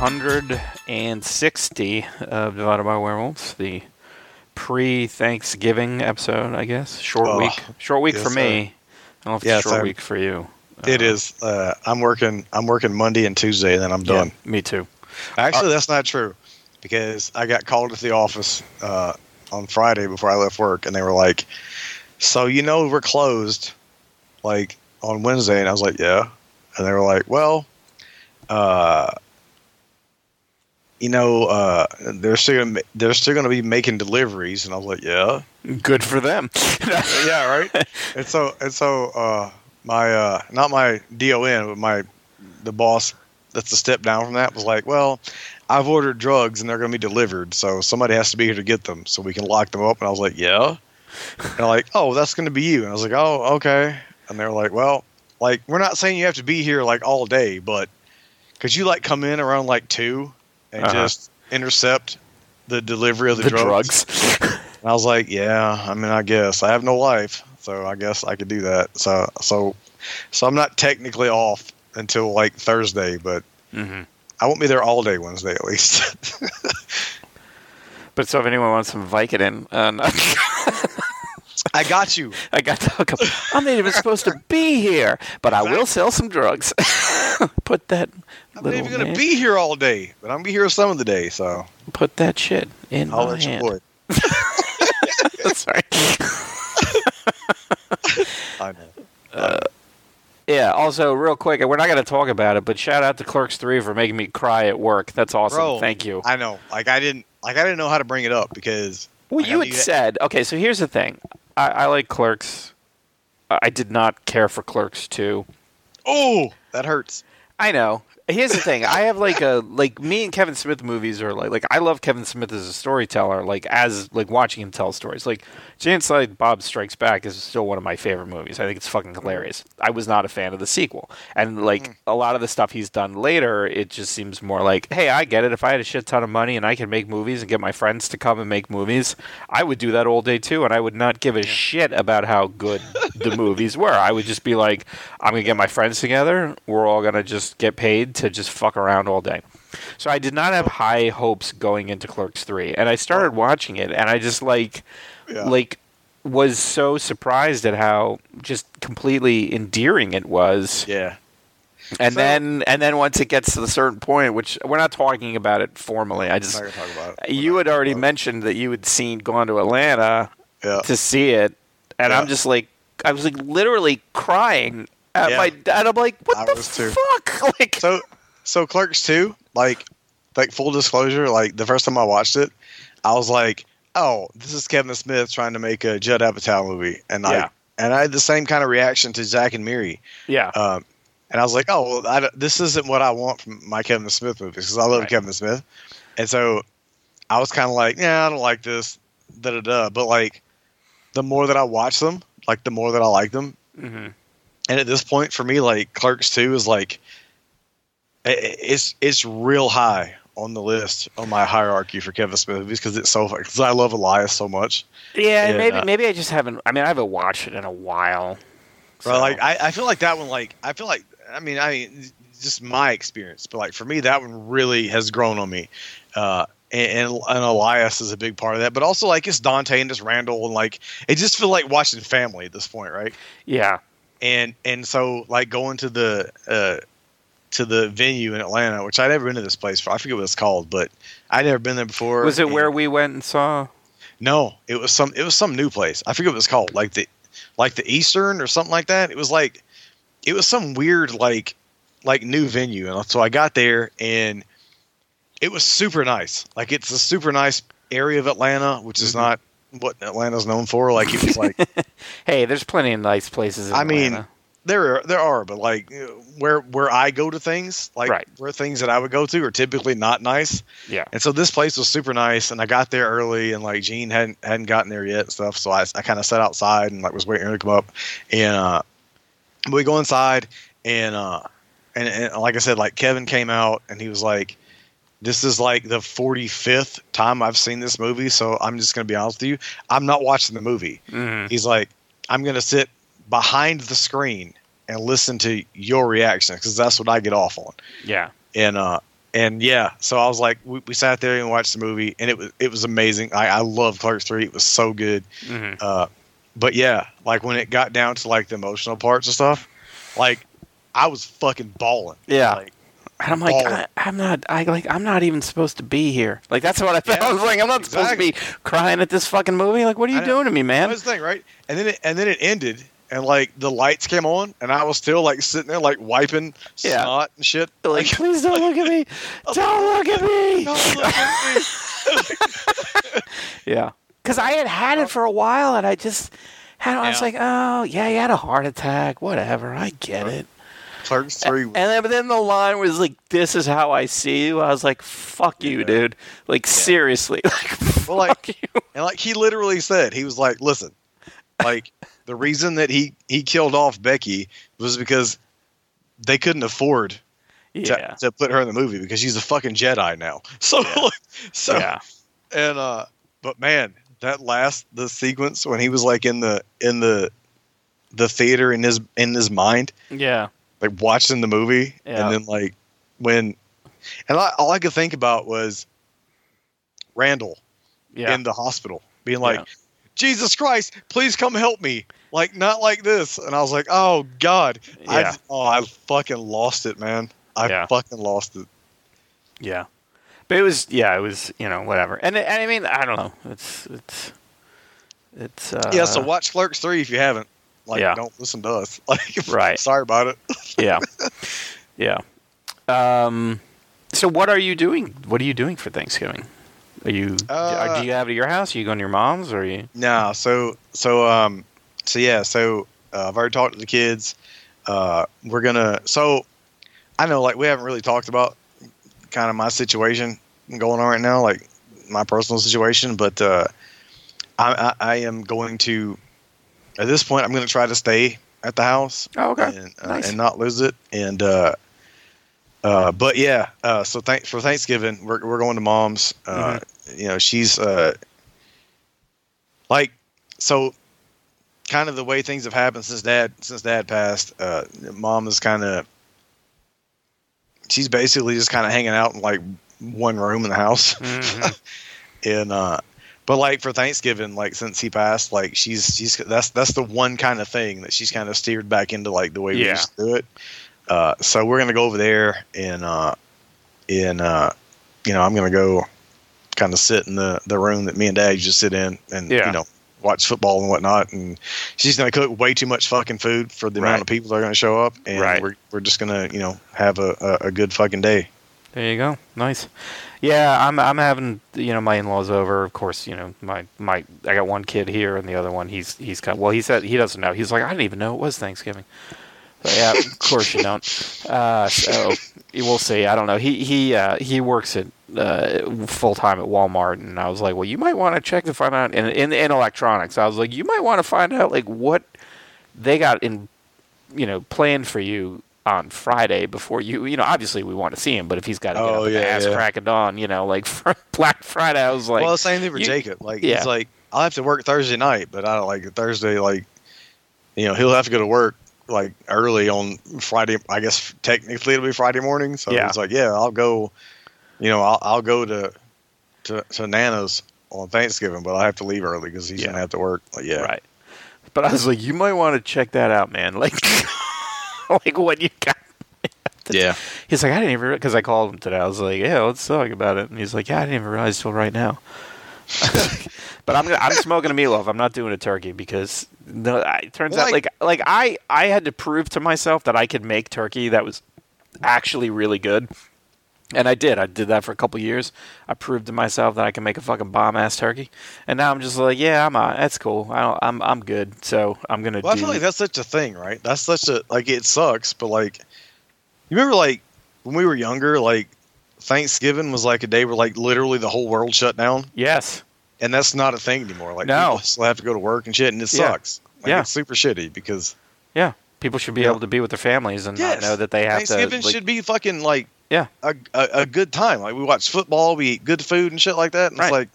episode 160 of Divided by Werewolves, the pre-Thanksgiving episode, I guess. Short Oh, week. Short week yes, for me. I don't know if it's Yes, a short I'm- week for you. It Uh, is. Uh, I'm working. I'm working Monday and Tuesday, and then I'm yeah, done. me too. Actually, that's not true because I got called at the office uh, on Friday before I left work, and they were like, "So you know we're closed, like on Wednesday," and I was like, "Yeah," and they were like, "Well, uh, you know, uh, they're still gonna, they're still going to be making deliveries," and I was like, "Yeah." Good for them. yeah, right. And so and so uh my uh not my DON, but my the boss that's a step down from that was like, Well, I've ordered drugs and they're gonna be delivered, so somebody has to be here to get them so we can lock them up and I was like, Yeah. And like, Oh, that's gonna be you and I was like, Oh, okay. And they were like, Well, like we're not saying you have to be here like all day, but could you like come in around like two and Uh-huh. just intercept the delivery of the, the drugs? drugs. I was like, yeah, I mean, I guess I have no life, so I guess I could do that. So, so, so I'm not technically off until like Thursday, but hmm I won't be there all day Wednesday at least. But so if anyone wants some Vicodin, uh, no. I got you. I got to hook up. I'm not even supposed to be here, but I will sell some drugs. put that I'm not even gonna be here all day, but I'm gonna be here some of the day. So put that shit in I'll my let hand. boy. Sorry. I know. Uh, yeah. Also, real quick, we're not going to talk about it, but shout out to Clerks Three for making me cry at work. That's awesome. Bro, Thank you. I know. Like I didn't. Like I didn't know how to bring it up because Well, you had said okay. So here's the thing. I, I like Clerks. I did not care for Clerks Two. Oh, that hurts. I know. Here's the thing. I have like a like me and Kevin Smith movies are like like I love Kevin Smith as a storyteller. Like as like watching him tell stories. Like Chance like Bob Strikes Back is still one of my favorite movies. I think it's fucking hilarious. I was not a fan of the sequel, and like mm-hmm. a lot of the stuff he's done later, it just seems more like, hey, I get it. If I had a shit ton of money and I could make movies and get my friends to come and make movies, I would do that all day too, and I would not give a shit about how good the movies were. I would just be like, I'm gonna get my friends together. We're all gonna just get paid to just fuck around all day. So I did not have high hopes going into Clerks three, and I started watching it, and I just like, Yeah. like, was so surprised at how just completely endearing it was. Yeah. And So- then, and then once it gets to the certain point, which we're not talking about it formally, I just not talk about it. you had already mentioned that you had seen gone to Atlanta it. to see it, and Yeah. I'm just like, I was like literally crying at Yeah. my, and I'm like, what I the was too. fuck? Like, So, so Clerks two, like, like full disclosure, like the first time I watched it, I was like, oh, this is Kevin Smith trying to make a Judd Apatow movie, and Yeah. I and I had the same kind of reaction to Zack and Miri, yeah, um, and I was like, oh, well, I this isn't what I want from my Kevin Smith movies because I love Right. Kevin Smith, and so I was kind of like, yeah, I don't like this, da da da, but like, the more that I watch them, like the more that I like them, hmm and at this point for me like clerks 2 is like i- i- it's it's real high on the list on my hierarchy for kevin smith movies because it's so because i love elias so much yeah. and Yeah. Maybe, maybe I just haven't. I mean, I haven't watched it in a while. but so- like I, I feel like that one like i feel like i mean i mean just my experience but like for me that one really has grown on me uh and, and, and Elias is a big part of that, but also like it's Dante and it's Randall and like it just feel like watching family at this point, right? yeah, and and so like going to the uh to the venue in Atlanta, which I'd never been to this place for. I forget what it's called, but I'd never been there before. was it and- where we went and saw? No, it was some. It was some new place. I forget what it's called, like the like the Eastern or something like that. It was like it was some weird like like new venue, and so I got there and it was super nice. Like it's a super nice area of Atlanta, which is Mhm. not what Atlanta's known for. Like it was like Hey, there's plenty of nice places. In I mean, there are, there are, but like where where I go to things, like Right. where things that I would go to are typically not nice. yeah, And so this place was super nice, and I got there early, and like Gene hadn't hadn't gotten there yet and stuff. So I, I kind of sat outside and like was waiting to come up, and uh, we go inside, and uh, and, and like I said, like Kevin came out, and he was like, "This is like the 45th time I've seen this movie, so I'm just gonna be honest with you, I'm not watching the movie." hmm He's like, "I'm gonna sit behind the screen." And listen to your reaction because that's what I get off on. yeah. and uh and yeah, so I was like, we, we sat there and watched the movie, and it was it was amazing. I I love Clerks three. It was so good. hmm Uh, but yeah, like when it got down to like the emotional parts and stuff, like I was fucking bawling. Yeah. Like, And I'm like, I, I'm not. I like. I'm not even supposed to be here. Like that's what I felt. Yeah, I was like, I'm not supposed to be crying at this fucking movie. Like, what are you doing to me, man? That's the thing, right? And then it, and then it ended, and like the lights came on, and I was still like sitting there like wiping Yeah. snot and shit. Like, please don't look at me. Don't look at me. Don't look at me. Yeah, because I had had it for a while, and I just had. I was Yeah. like, oh yeah, you had a heart attack. Whatever, I get it. Clerks And then, but then the line was like, "This is how I see you." I was like, "Fuck you, Yeah. dude!" Like seriously, like, Well, like- fuck you. And like he literally said, he was like, "Listen, like the reason that he he killed off Becky was because they couldn't afford to, Yeah, to put her in the movie because she's a fucking Jedi now." So, so yeah, and uh, but man, that last the sequence when he was like in the in the the theater in his in his mind, yeah, like watching the movie, Yeah. and then like when, and I, all I could think about was Randall yeah. in the hospital being like, Yeah. Jesus Christ, please come help me. Like not like this. And I was like, oh God. Yeah. I, oh, I fucking lost it, man. I Yeah. fucking lost it. Yeah, but it was yeah, it was you know whatever, and, and I mean I don't know, it's it's it's uh, yeah, so watch Clerks 3 if you haven't. Like, Yeah. don't listen to us. Like, Right. sorry about it. yeah, yeah. Um, so what are you doing? What are you doing for Thanksgiving? Are you Uh, do you have it at your house? Are you going to your mom's? Or are you? No, so, so, um, so yeah, so uh, I've already talked to the kids. Uh, we're gonna, so I know, like, we haven't really talked about kind of my situation going on right now, like my personal situation, but uh, I, I, I am going to, at this point, I'm going to try to stay at the house Oh, okay. and, uh, Nice. and not lose it. And, uh, uh, but yeah, uh, so thank for Thanksgiving, we're, we're going to mom's, uh, Mm-hmm. you know, she's, uh, like, so kind of the way things have happened since dad, since dad passed, uh, mom is kind of, she's basically just kind of hanging out in like one room in the house. Mhm. and uh but like for Thanksgiving, like since he passed, like she's she's that's that's the one kind of thing that she's kind of steered back into like the way we used to do it. Uh, so we're gonna go over there and uh, and uh, you know I'm gonna go kind of sit in the the room that me and Dad used to sit in and Yeah. you know watch football and whatnot. And she's gonna cook way too much fucking food for the Right. amount of people that are gonna show up, and Right. we're we're just gonna you know have a, a, a good fucking day. There you go. Nice. Yeah, I'm I'm having you know my in-laws over. Of course, you know my my I got one kid here and the other one he's he's got well he said he doesn't know. He's like I didn't even know it was Thanksgiving. So, yeah, of course you don't. Uh, so we'll see. I don't know. He he uh, he works at uh, full time at Walmart, and I was like, well, you might want to check to find out in, in in electronics. I was like, you might want to find out like what they got in you know planned for you on Friday before you you know obviously we want to see him but if he's got to get Oh, up yeah, ass yeah. crack of dawn you know like for Black Friday I was like well, the same thing for you- Jacob. Like yeah. he's like, I'll have to work Thursday night, but I don't like Thursday. Like, you know, he'll have to go to work like early on Friday. I guess technically it'll be Friday morning. So Yeah. it's like, yeah, I'll go. You know, I'll, I'll go to, to to Nana's on Thanksgiving, but I have to leave early because he's Yeah. gonna have to work. Like, yeah, right but I was like you might want to check that out man like like what you got yeah. he's like I didn't even because I called him today I was like yeah let's talk about it and he's like yeah I didn't even realize till right now but I'm I'm smoking a meatloaf. I'm not doing a turkey because no, I- it turns Well, out like like I I had to prove to myself that I could make turkey that was actually really good. And I did. I did that for a couple years. I proved to myself that I can make a fucking bomb ass turkey. And now I'm just like, yeah, I'm uh, that's cool. I don't, I'm I'm good. So I'm gonna Well, I feel like that's such a thing, right? That's such a like it sucks, but like you remember like when we were younger, like Thanksgiving was like a day where like literally the whole world shut down, yes. and that's not a thing anymore. Like No. people still have to go to work and shit, and it Yeah. sucks. Like, Yeah. it's super shitty because Yeah. People should be Yeah. able to be with their families and Yes. not know that they have Thanksgiving to. like- should be fucking like Yeah. a, a a good time. Like we watch football, we eat good food and shit like that, and Right. it's like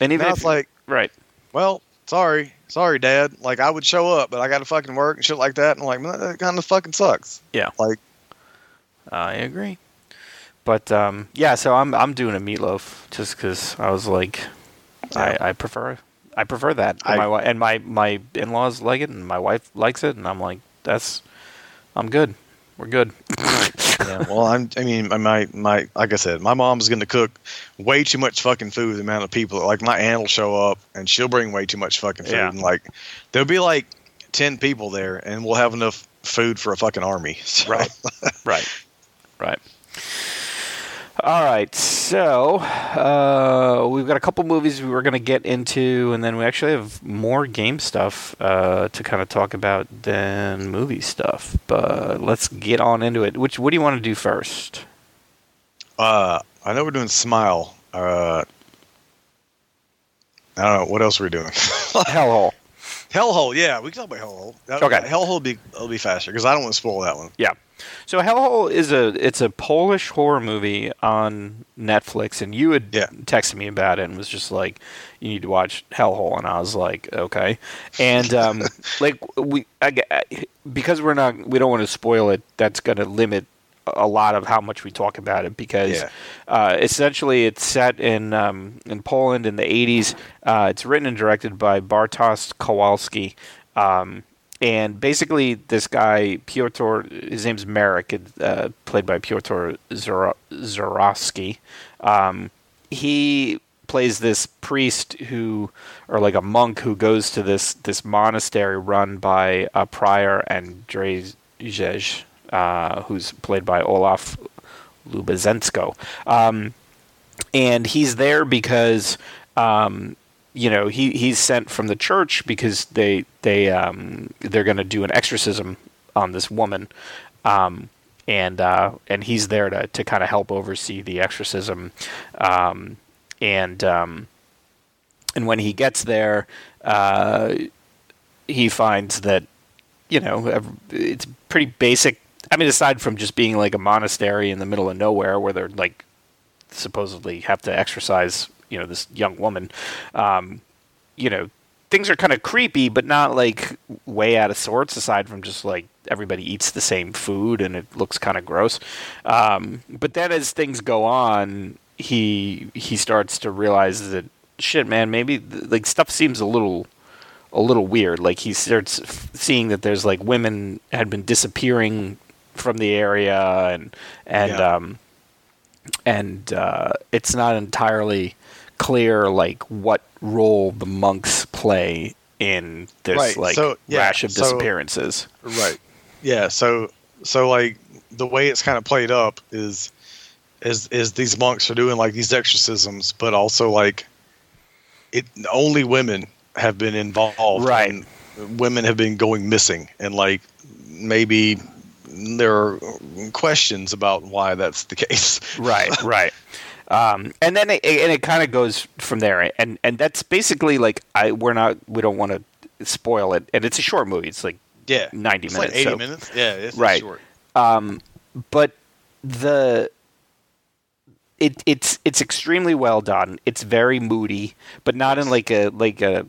and even if it's like, right. well, sorry, sorry, Dad. Like I would show up, but I got to fucking work and shit like that, and I'm like man, that kind of fucking sucks. Yeah. Like I agree. but um, yeah, so I'm I'm doing a meatloaf just because I was like, Yeah. I, I prefer I prefer that. And I- my and my my in laws like it, and my wife likes it, and I'm like, that's I'm good. We're good. Yeah, well, I'm. I mean, my my, like I said, my mom's going to cook way too much fucking food. The amount of people, like my aunt will show up and she'll bring way too much fucking food. Yeah. And like, there'll be like ten people there, and we'll have enough food for a fucking army. So, Right. right. Right. All right. So uh, we've got a couple movies we were going to get into, and then we actually have more game stuff uh, to kind of talk about than movie stuff. But let's get on into it. Which what do you want to do first? Uh, I know we're doing Smile. Uh, I don't know what else we're doing. Hellhole. Hellhole, yeah, we can talk about Hellhole. That- Okay. Hellhole will be will be faster because I don't want to spoil that one. Yeah. So Hellhole is a it's a Polish horror movie on Netflix, and you had Yeah. texted me about it and was just like, "You need to watch Hellhole," and I was like, "Okay." And um, like we I, because we're not we don't want to spoil it. That's going to limit a lot of how much we talk about it because Yeah. uh, essentially it's set in um, in Poland in the 80s. Uh, it's written and directed by Bartosz Kowalski. Um, and basically, this guy Piotr, his name's Marek, uh, played by Piotr Żurawski. Um, he plays this priest who, or like a monk who goes to this this monastery run by a prior Andrzej, uh, who's played by Olaf Lubaszenko. Um, and he's there because um, you know he he's sent from the church because they they um, they're going to do an exorcism on this woman. Um, and uh, and he's there to, to kind of help oversee the exorcism, um, and um, and when he gets there, uh, he finds that you know it's pretty basic. I mean, aside from just being like a monastery in the middle of nowhere where they're like supposedly have to exorcise, you know, this young woman, um, you know, things are kind of creepy, but not like way out of sorts. Aside from just like everybody eats the same food and it looks kind of gross. Um, but then as things go on, he he starts to realize that shit, man, maybe like stuff seems a little a little weird. Like he starts f- seeing that there's like women had been disappearing from the area, and and Yeah. um, and uh, it's not entirely clear like what role the monks play in this Right, like so, yeah, rash of so- disappearances. Right. Yeah. So so like the way it's kind of played up is is is these monks are doing like these exorcisms, but also like it only women have been involved. Right. and women have been going missing, and like maybe there are questions about why that's the case. right right um, and then it, and it kind of goes from there and and that's basically like i we're not we don't want to spoil it and it's a short movie it's like Yeah. 90 It's minutes like eighty so- minutes. Yeah. It's Right. Short. um, but the it it's it's extremely well done. It's very moody, but not in like a like a.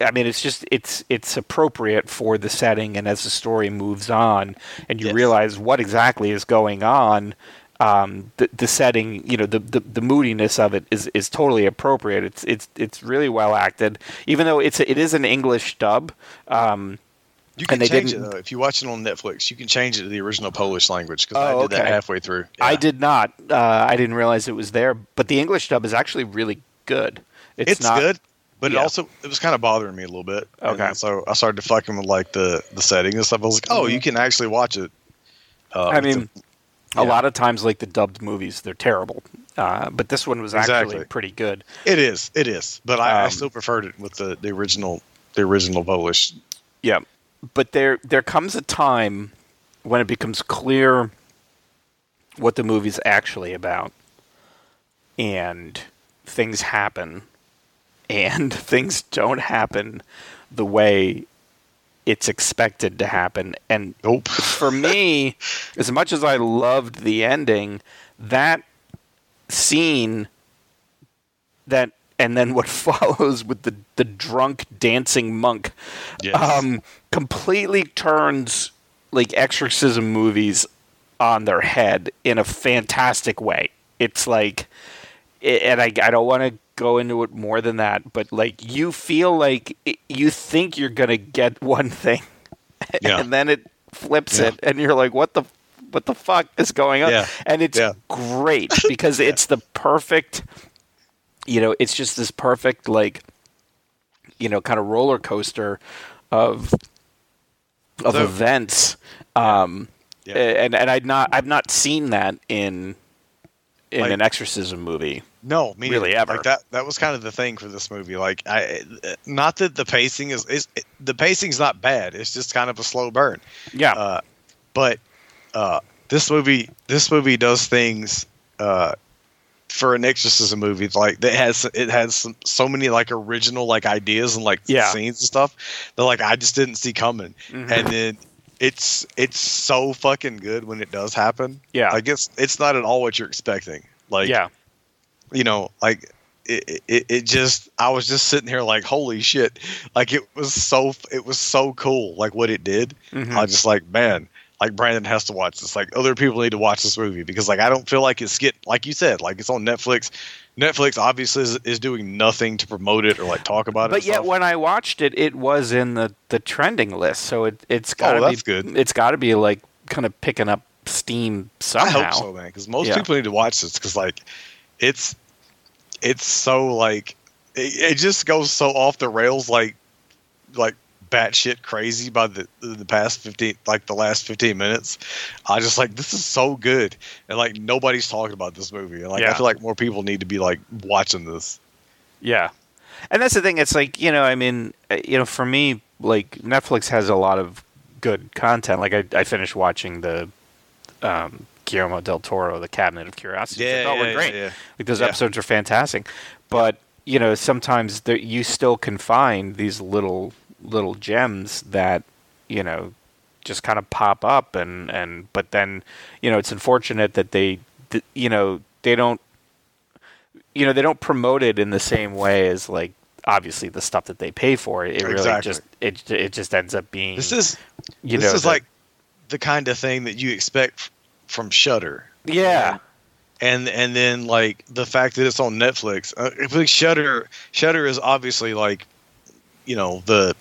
I mean, it's just it's it's appropriate for the setting, and as the story moves on, and you Yes. realize what exactly is going on. Um, the, the setting, you know, the, the, the moodiness of it is, is totally appropriate. It's it's it's really well acted, even though it's a, it is an English dub. Um, You can And they change it though. If you watch it on Netflix, you can change it to the original Polish language because Oh, I did that halfway through. I did not. Uh, I didn't realize it was there, but the English dub is actually really good. It's, It's, not, good, but it also it was kind of bothering me a little bit. And Okay. so I started to fucking with like the the setting and stuff. I was like, oh, you can actually watch it. Uh, I mean, the- a yeah. lot of times, like the dubbed movies, they're terrible. Uh, but this one was actually Exactly. pretty good. it is, it is. But I, I Um, still preferred it with the, the original the original Polish. Yeah, but there there comes a time when it becomes clear what the movie's actually about, and things happen, and things don't happen the way it's expected to happen, and Nope. for me, as much as I loved the ending, that scene that and then what follows with the the drunk dancing monk Yes. um completely turns like exorcism movies on their head in a fantastic way. It's like, and I, I don't want to go into it more than that, but like you feel like you think you're gonna get one thing, Yeah. and then it flips Yeah. it, and you're like, what the what the fuck is going on? Yeah. And it's great because it's the perfect, you know, it's just this perfect like, you know, kind of roller coaster of of So- events. Um, and and I'd not I've not seen that in in Like- an exorcism movie. No, me Really neither. ever. Like that. That was kind of the thing for this movie. Like, I not that the pacing is is the pacing's not bad. It's just kind of a slow burn. Yeah. Uh, but uh, this movie, this movie does things uh, for an exorcism movie like that has it has some, so many like original like ideas and like Yeah. scenes and stuff that like I just didn't see coming. Mhm. And then it's it's so fucking good when it does happen. Yeah. I guess it's not at all what you're expecting. Like yeah. you know, like it, it, it just, I was just sitting here like, holy shit. Like it was so, it was so cool. Like what it did. Mhm. I was just like, man, like Brandon has to watch this. Like other people need to watch this movie because like, I don't feel like it's get, like you said, like it's on Netflix. Netflix obviously is, is doing nothing to promote it or like talk about it. But yet, stuff. when I watched it, it was in the, the trending list, so it it's got to Oh, be good. It's got to be like kind of picking up steam I somehow. hope so, man. Because most Yeah. people need to watch this because like, it's, it's so like, it, it just goes so off the rails, like, like batshit crazy by the the past fifteen, like the last fifteen minutes. I just like this is so good, and like nobody's talking about this movie, and like I feel like more people need to be like watching this. Yeah, and that's the thing. It's like you know, I mean, uh, you know, for me, like Netflix has a lot of good content. Like I, I finished watching the um, Guillermo del Toro, The Cabinet of Curiosities. I thought were great. Like those Yeah. episodes are fantastic, but you know, sometimes there, you still can find these little little gems that you know just kind of pop up and and but then you know it's unfortunate that they you know they don't you know they don't promote it in the same way as like obviously the stuff that they pay for it it really Exactly. just it it just ends up being This is you this know is the- like the kind of thing that you expect from Shudder. yeah and and then like the fact that it's on Netflix. Uh, if like Shudder, Shudder is obviously like, you know, the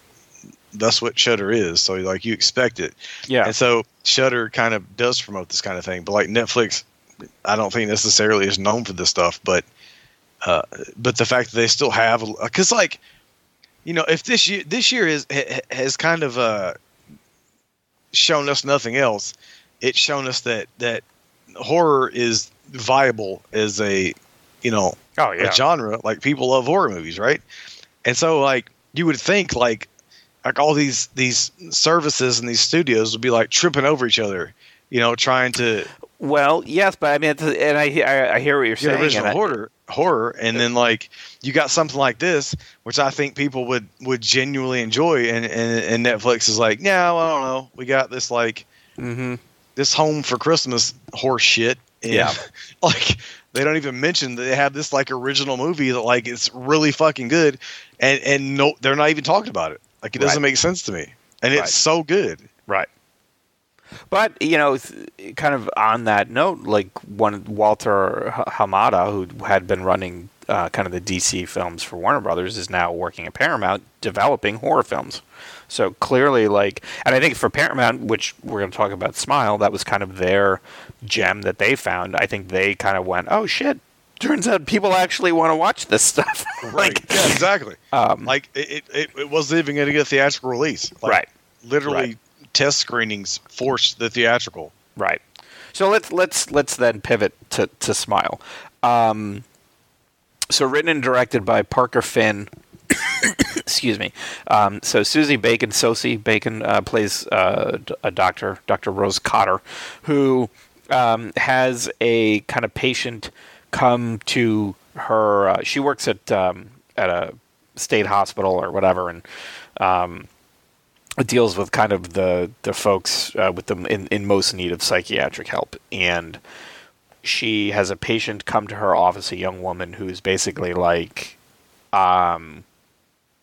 that's what Shudder is. So like you expect it, yeah and so Shudder kind of does promote this kind of thing. But like Netflix, I don't think necessarily is known for this stuff. But uh, but the fact that they still have, because like, you know, if this year this year is has kind of uh shown us nothing else, it's shown us that that horror is viable as a you know oh yeah a genre. Like people love horror movies, right? And so like you would think like like all these these services and these studios would be like tripping over each other, you know, trying to well yes but I mean it's, and I, I I hear what you're saying original and I- horror horror and then like you got something like this which i think people would would genuinely enjoy and and, and netflix is like yeah well, i don't know we got this like Mhm. this home for christmas horse shit and, Yeah. like they don't even mention that they have this like original movie that like it's really fucking good and and no they're not even talking about it like it doesn't Right. make sense to me and Right. it's so good Right. But you know, th- kind of on that note, like one Walter H- Hamada, who had been running uh, kind of the DC films for Warner Brothers, is now working at Paramount developing horror films. So clearly, like, and I think for Paramount, which we're going to talk about, Smile, that was kind of their gem that they found. I think they kind of went, "Oh shit." Turns out people actually want to watch this stuff. like, yeah exactly um, like it, it, it wasn't even going to get a theatrical release like, right. literally Right. test screenings forced the theatrical. Right. So let's let's let's then pivot to to Smile. Um, so written and directed by Parker Finn. Excuse me. Um, so Susie Bacon, Sosie Bacon uh, plays uh, a doctor, Dr. Rose Cotter, who um, has a kind of patient come to her. Uh, she works at um, at a state hospital or whatever, and um, deals with kind of the the folks uh, with them in, in most need of psychiatric help. And she has a patient come to her office a young woman who's basically like um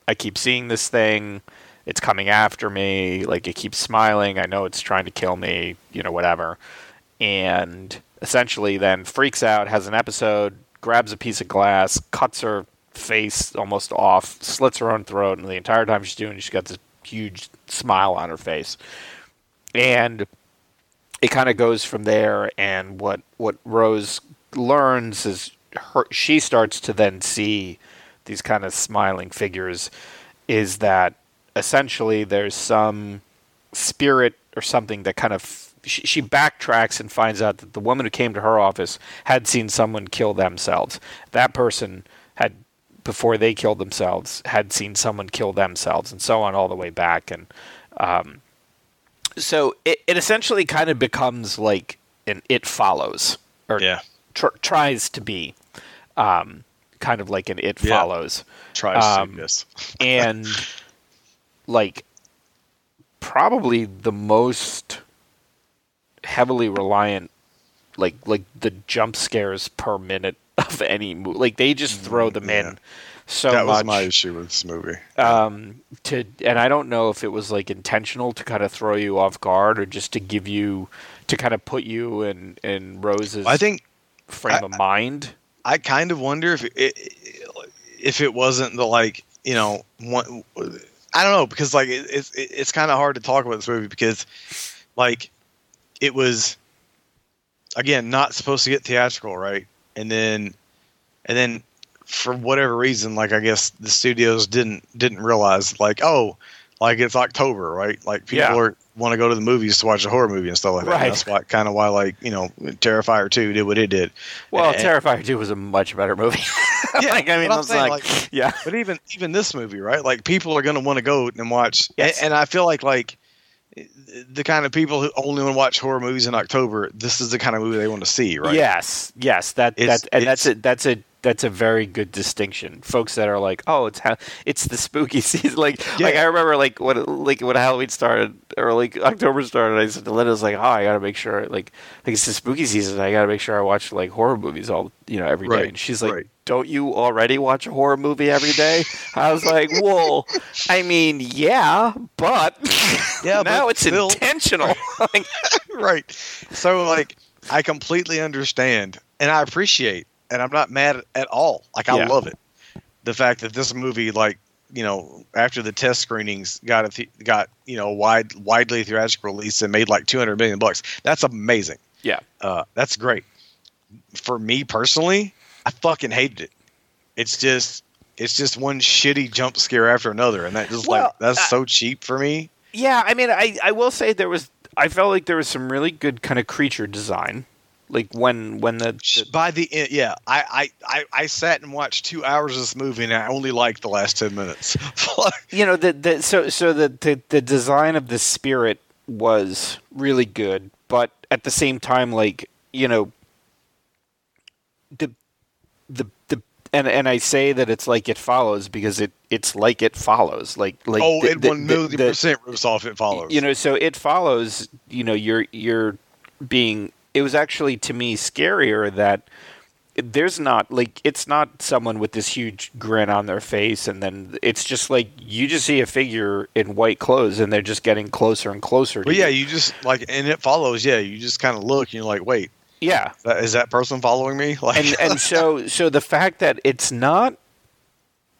i keep seeing this thing. It's coming after me. Like it keeps smiling. I know it's trying to kill me you know whatever. And essentially then freaks out, has an episode, grabs a piece of glass, cuts her face almost off, slits her own throat, and the entire time she's doing it, she's got this huge smile on her face. And it kind of goes from there and what what Rose learns is her she starts to then see these kind of smiling figures is that essentially there's some spirit or something that kind of she, she backtracks and finds out that the woman who came to her office had seen someone kill themselves. That person had before they killed themselves had seen someone kill themselves and so on all the way back and um, so it, it essentially kind of becomes like an it follows or Yeah. tr- tries to be um, kind of like an it Yeah. follows Tries Um, to this. and like probably the most heavily reliant like like the jump scares per minute of any movie like they just throw them Mm, yeah. in so that was my issue with this movie. um to and I don't know if it was like intentional to kind of throw you off guard or just to give you to kind of put you in in Rose's I think frame I- of mind I kind of wonder if it if it wasn't the like you know one. I don't know because like it, it's it, it's kind of hard to talk about this movie because like it was again not supposed to get theatrical right and then and then for whatever reason like I guess the studios didn't didn't realize like oh like it's October right like people Yeah. are want to go to the movies to watch a horror movie and stuff like that Right. that's why kind of why like you know Terrifier 2 did what it did well And- Terrifier 2 was a much better movie Yeah, like I mean I'm saying, like, like, yeah But even even this movie, right? Like people are going to want to go and watch, Yes. and, and I feel like like the kind of people who only want to watch horror movies in October, this is the kind of movie they want to see, right? Yes, yes, that It's- that and that's a that's a that's a very good distinction. Folks that are like, oh, it's ha- it's the spooky season. Like like I remember like when like when Halloween started or like October started, I said to Linda, I was like, oh, I gotta make sure like like it's the spooky season. I gotta make sure I watch like horror movies all you know every day. Right, And she's like. right. Don't you already watch a horror movie every day? I was like, well, I mean, yeah, but Yeah, now but it's still- intentional. Right. So like I completely understand and I appreciate, and I'm not mad at all. Like I Yeah. love it. The fact that this movie, like you know, after the test screenings got a th- got you know wide widely theatrical release and made like 200 million bucks. That's amazing. yeah, Uh, that's great. For me personally, I fucking hated it. It's just it's just one shitty jump scare after another, and that just Well, like that's uh, so cheap for me. Yeah, I mean, I, I will say there was I felt like there was some really good kind of creature design, like when when the, the By the end, yeah, I, I, I, I sat and watched two hours of this movie, and I only liked the last ten minutes. you know the, the so so the, the the design of the spirit was really good, but at the same time, like you know the and and I say that it's like it follows because it it's like it follows like like oh, the- it the- million the- percent rips off. It follows. you know so it follows you know you're you're being it was actually to me scarier that there's not like it's not someone with this huge grin on their face and then it's just like you just see a figure in white clothes and they're just getting closer and closer yeah, you. you just like, and it follows. Yeah, you just kind of look, and you're like, wait, yeah. Is that person following me? Like, and and so so the fact that it's not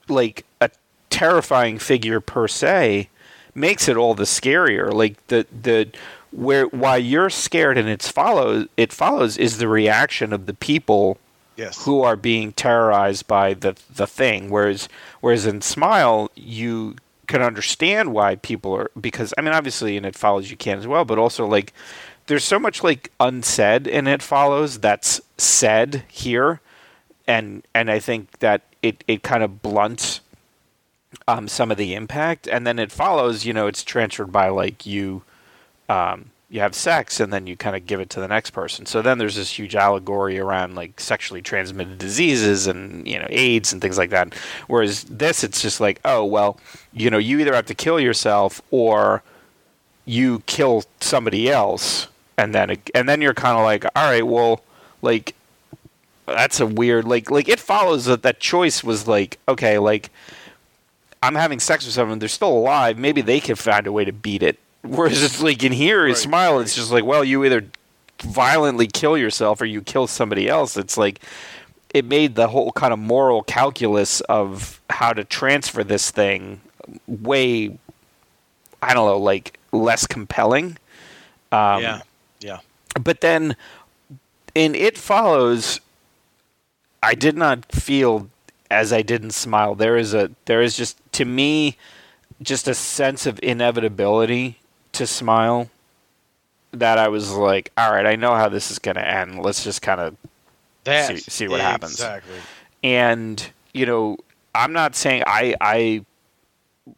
like a terrifying figure per se makes it all the scarier. Like the the where why you're scared and it's follows it follows is the reaction of the people yes, who are being terrorized by the the thing. Whereas whereas in smile you can understand why people are because I mean obviously in it follows you can as well but also like there's so much like unsaid in it follows that's said here and and I think that it it kind of blunts um some of the impact and then it follows you know it's transferred by like you um you have sex and then you kind of give it to the next person. So then there's this huge allegory around like sexually transmitted diseases and you know AIDS and things like that. Whereas this, it's just like, oh well, you know, you either have to kill yourself or you kill somebody else, and then and then you're kind of like, all right, well, like that's a weird like like it follows that that choice was like okay like I'm having sex with someone, they're still alive. Maybe they can find a way to beat it. Whereas it's like in here, Right, smile, it's just like, well, you either violently kill yourself or you kill somebody else. It's like it made the whole kind of moral calculus of how to transfer this thing way I don't know, like less compelling. Um, yeah, yeah. But then in It Follows, I did not feel as I didn't Smile. There is a there is just to me just a sense of inevitability to Smile that I was like, all right, I know how this is going to end. Let's just kind of see, see what happens. Exactly. And you know, I'm not saying I I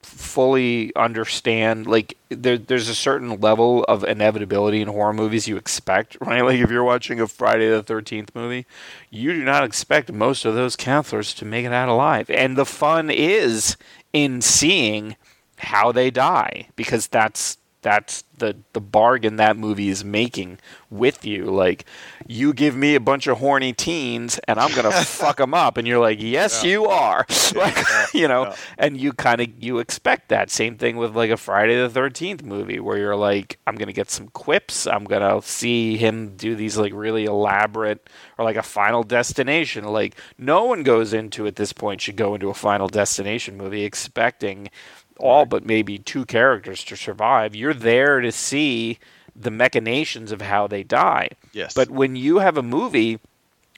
fully understand like there, there's a certain level of inevitability in horror movies you expect right like if you're watching a friday the 13th movie you do not expect most of those counselors to make it out alive and the fun is in seeing how they die because that's that's the the bargain that movie is making with you. Like, you give me a bunch of horny teens, and I'm gonna fuck them up, and you're like, yes, Yeah. you are. like, yeah, you know, yeah. and you kind of you expect that same thing with like a Friday the Thirteenth movie, where you're like, I'm gonna get some quips, I'm gonna see him do these like really elaborate or like a Final Destination. Like, no one goes into at this point should go into a Final Destination movie expecting all but maybe two characters to survive. You're there to see the machinations of how they die. Yes. But when you have a movie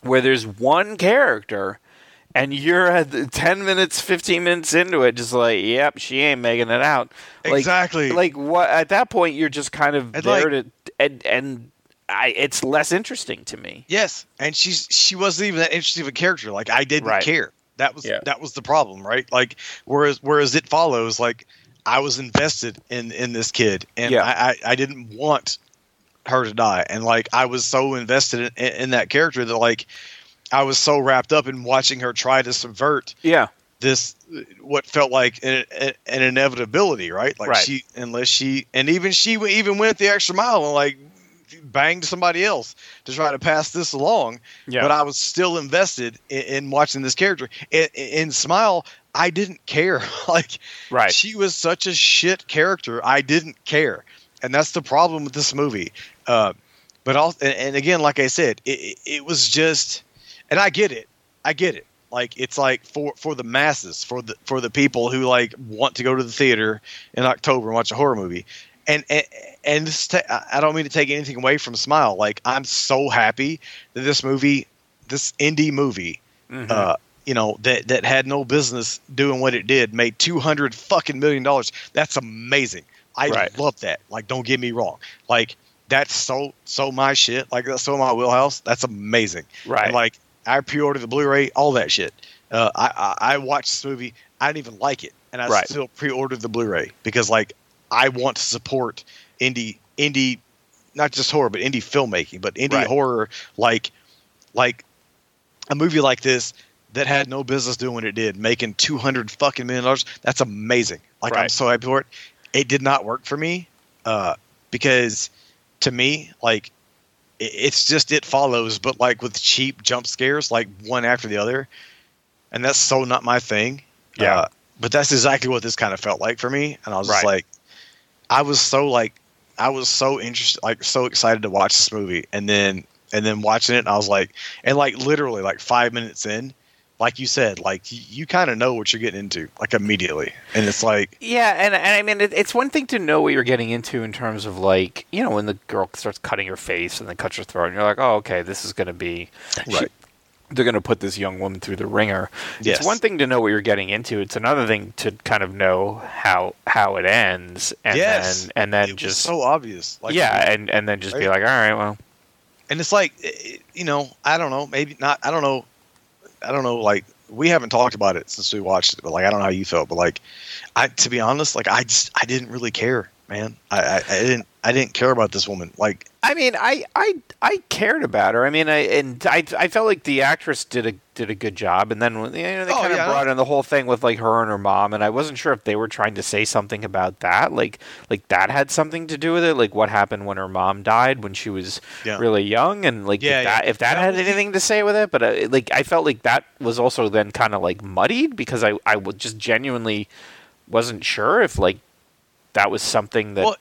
where there's one character and you're at the 10 minutes, 15 minutes into it, just like, yep, she ain't making it out. Like, Exactly. Like, what? At that point, you're just kind of And, there like- to, and, and I, it's less interesting to me. Yes, and she's she wasn't even that interesting of a character. Like I didn't Right. care. That was Yeah. that was the problem, right? Like whereas whereas it follows, like I was invested in in this kid, and Yeah. I, I I didn't want her to die, and like I was so invested in, in that character that like I was so wrapped up in watching her try to subvert Yeah. this what felt like an, an inevitability, right? Like Right. she unless she and even she even went the extra mile and like banged somebody else to try to pass this along. Yeah. But I was still invested in, in watching this character. In, in Smile, I didn't care. like Right. she was such a shit character. I didn't care, and that's the problem with this movie. Uh, but also, and, and again, like I said, it, it, was just, and I get it. I get it. Like it's like for for the masses, for the for the people who like want to go to the theater in October and watch a horror movie. And and, and this ta- I don't mean to take anything away from Smile. Like I'm so happy that this movie, this indie movie, Mhm. uh, you know that that had no business doing what it did, made two hundred fucking million dollars. That's amazing. I Right. love that. Like, don't get me wrong. Like that's so so my shit. Like that's so my wheelhouse. That's amazing. right. And, like I pre-ordered the Blu-ray, all that shit. Uh, I, I I watched this movie. I didn't even like it, and I Right. still pre-ordered the Blu-ray because like I want to support indie indie, not just horror, but indie filmmaking, but indie Right. horror like like a movie like this that had no business doing what it did, making two hundred fucking million dollars. That's amazing. Like I'm so happy for it. It did not work for me uh, because to me, like it's just it follows, but like with cheap jump scares, like one after the other, and that's so not my thing. Yeah. Uh, but that's exactly what this kind of felt like for me, and I was just like, I was so like, I was so interested, like so excited to watch this movie, and then and then watching it, and I was like, and like literally like five minutes in, like you said, like you kind of know what you're getting into, like immediately, and it's like, Yeah, and, and I mean, it, it's one thing to know what you're getting into in terms of like, you know, when the girl starts cutting her face and then cuts her throat, and you're like, oh, okay, this is going to be. Right. they're going to put this young woman through the wringer. Yes. It's one thing to know what you're getting into. It's another thing to kind of know how how it ends, and yes, then and then it just so obvious, like yeah, and and then just be like, all right, well, and it's like eh, you know i don't know maybe not i don't know i don't know like we haven't talked about it since we watched it but like i don't know how you felt but like i to be honest like i just i didn't really care man. I i, I didn't i didn't care about this woman like I mean, I, I I cared about her. I mean, I and I I felt like the actress did a did a good job. And then you know, they Oh, kind of yeah. brought in the whole thing with like her and her mom, and I wasn't sure if they were trying to say something about that, like like that had something to do with it, like what happened when her mom died when she was Yeah. really young, and like Yeah, if that yeah. if that, That had was- anything to say with it. But uh, like I felt like that was also then kind of like muddied because I I would just genuinely wasn't sure if like that was something that Well,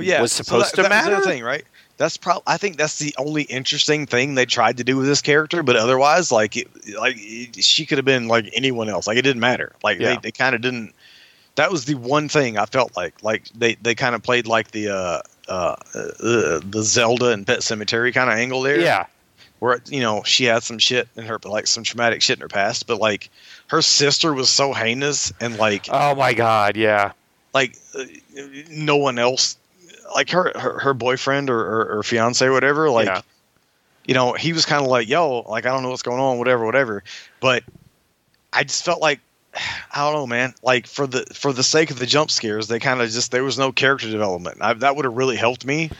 well yeah was so supposed that, to that the matter? thing right that's probably I think that's the only interesting thing they tried to do with this character. But otherwise, like it, like it, she could have been like anyone else. Like it didn't matter. Like Yeah. they, they kind of didn't. That was the one thing I felt like like they they kind of played like the uh uh the, the Zelda and Pet Sematary kind of angle there. Yeah. where you know she had some shit in her like some traumatic shit in her past, but like her sister was so heinous and like Oh my God. Yeah. like uh, no one else like her her, her boyfriend or, or, or fiance or whatever like Yeah. you know he was kind of like yo like i don't know what's going on whatever whatever. But i just felt like i don't know man. Like for the for the sake of the jump scares they kind of just there was no character development. I, that would have really helped me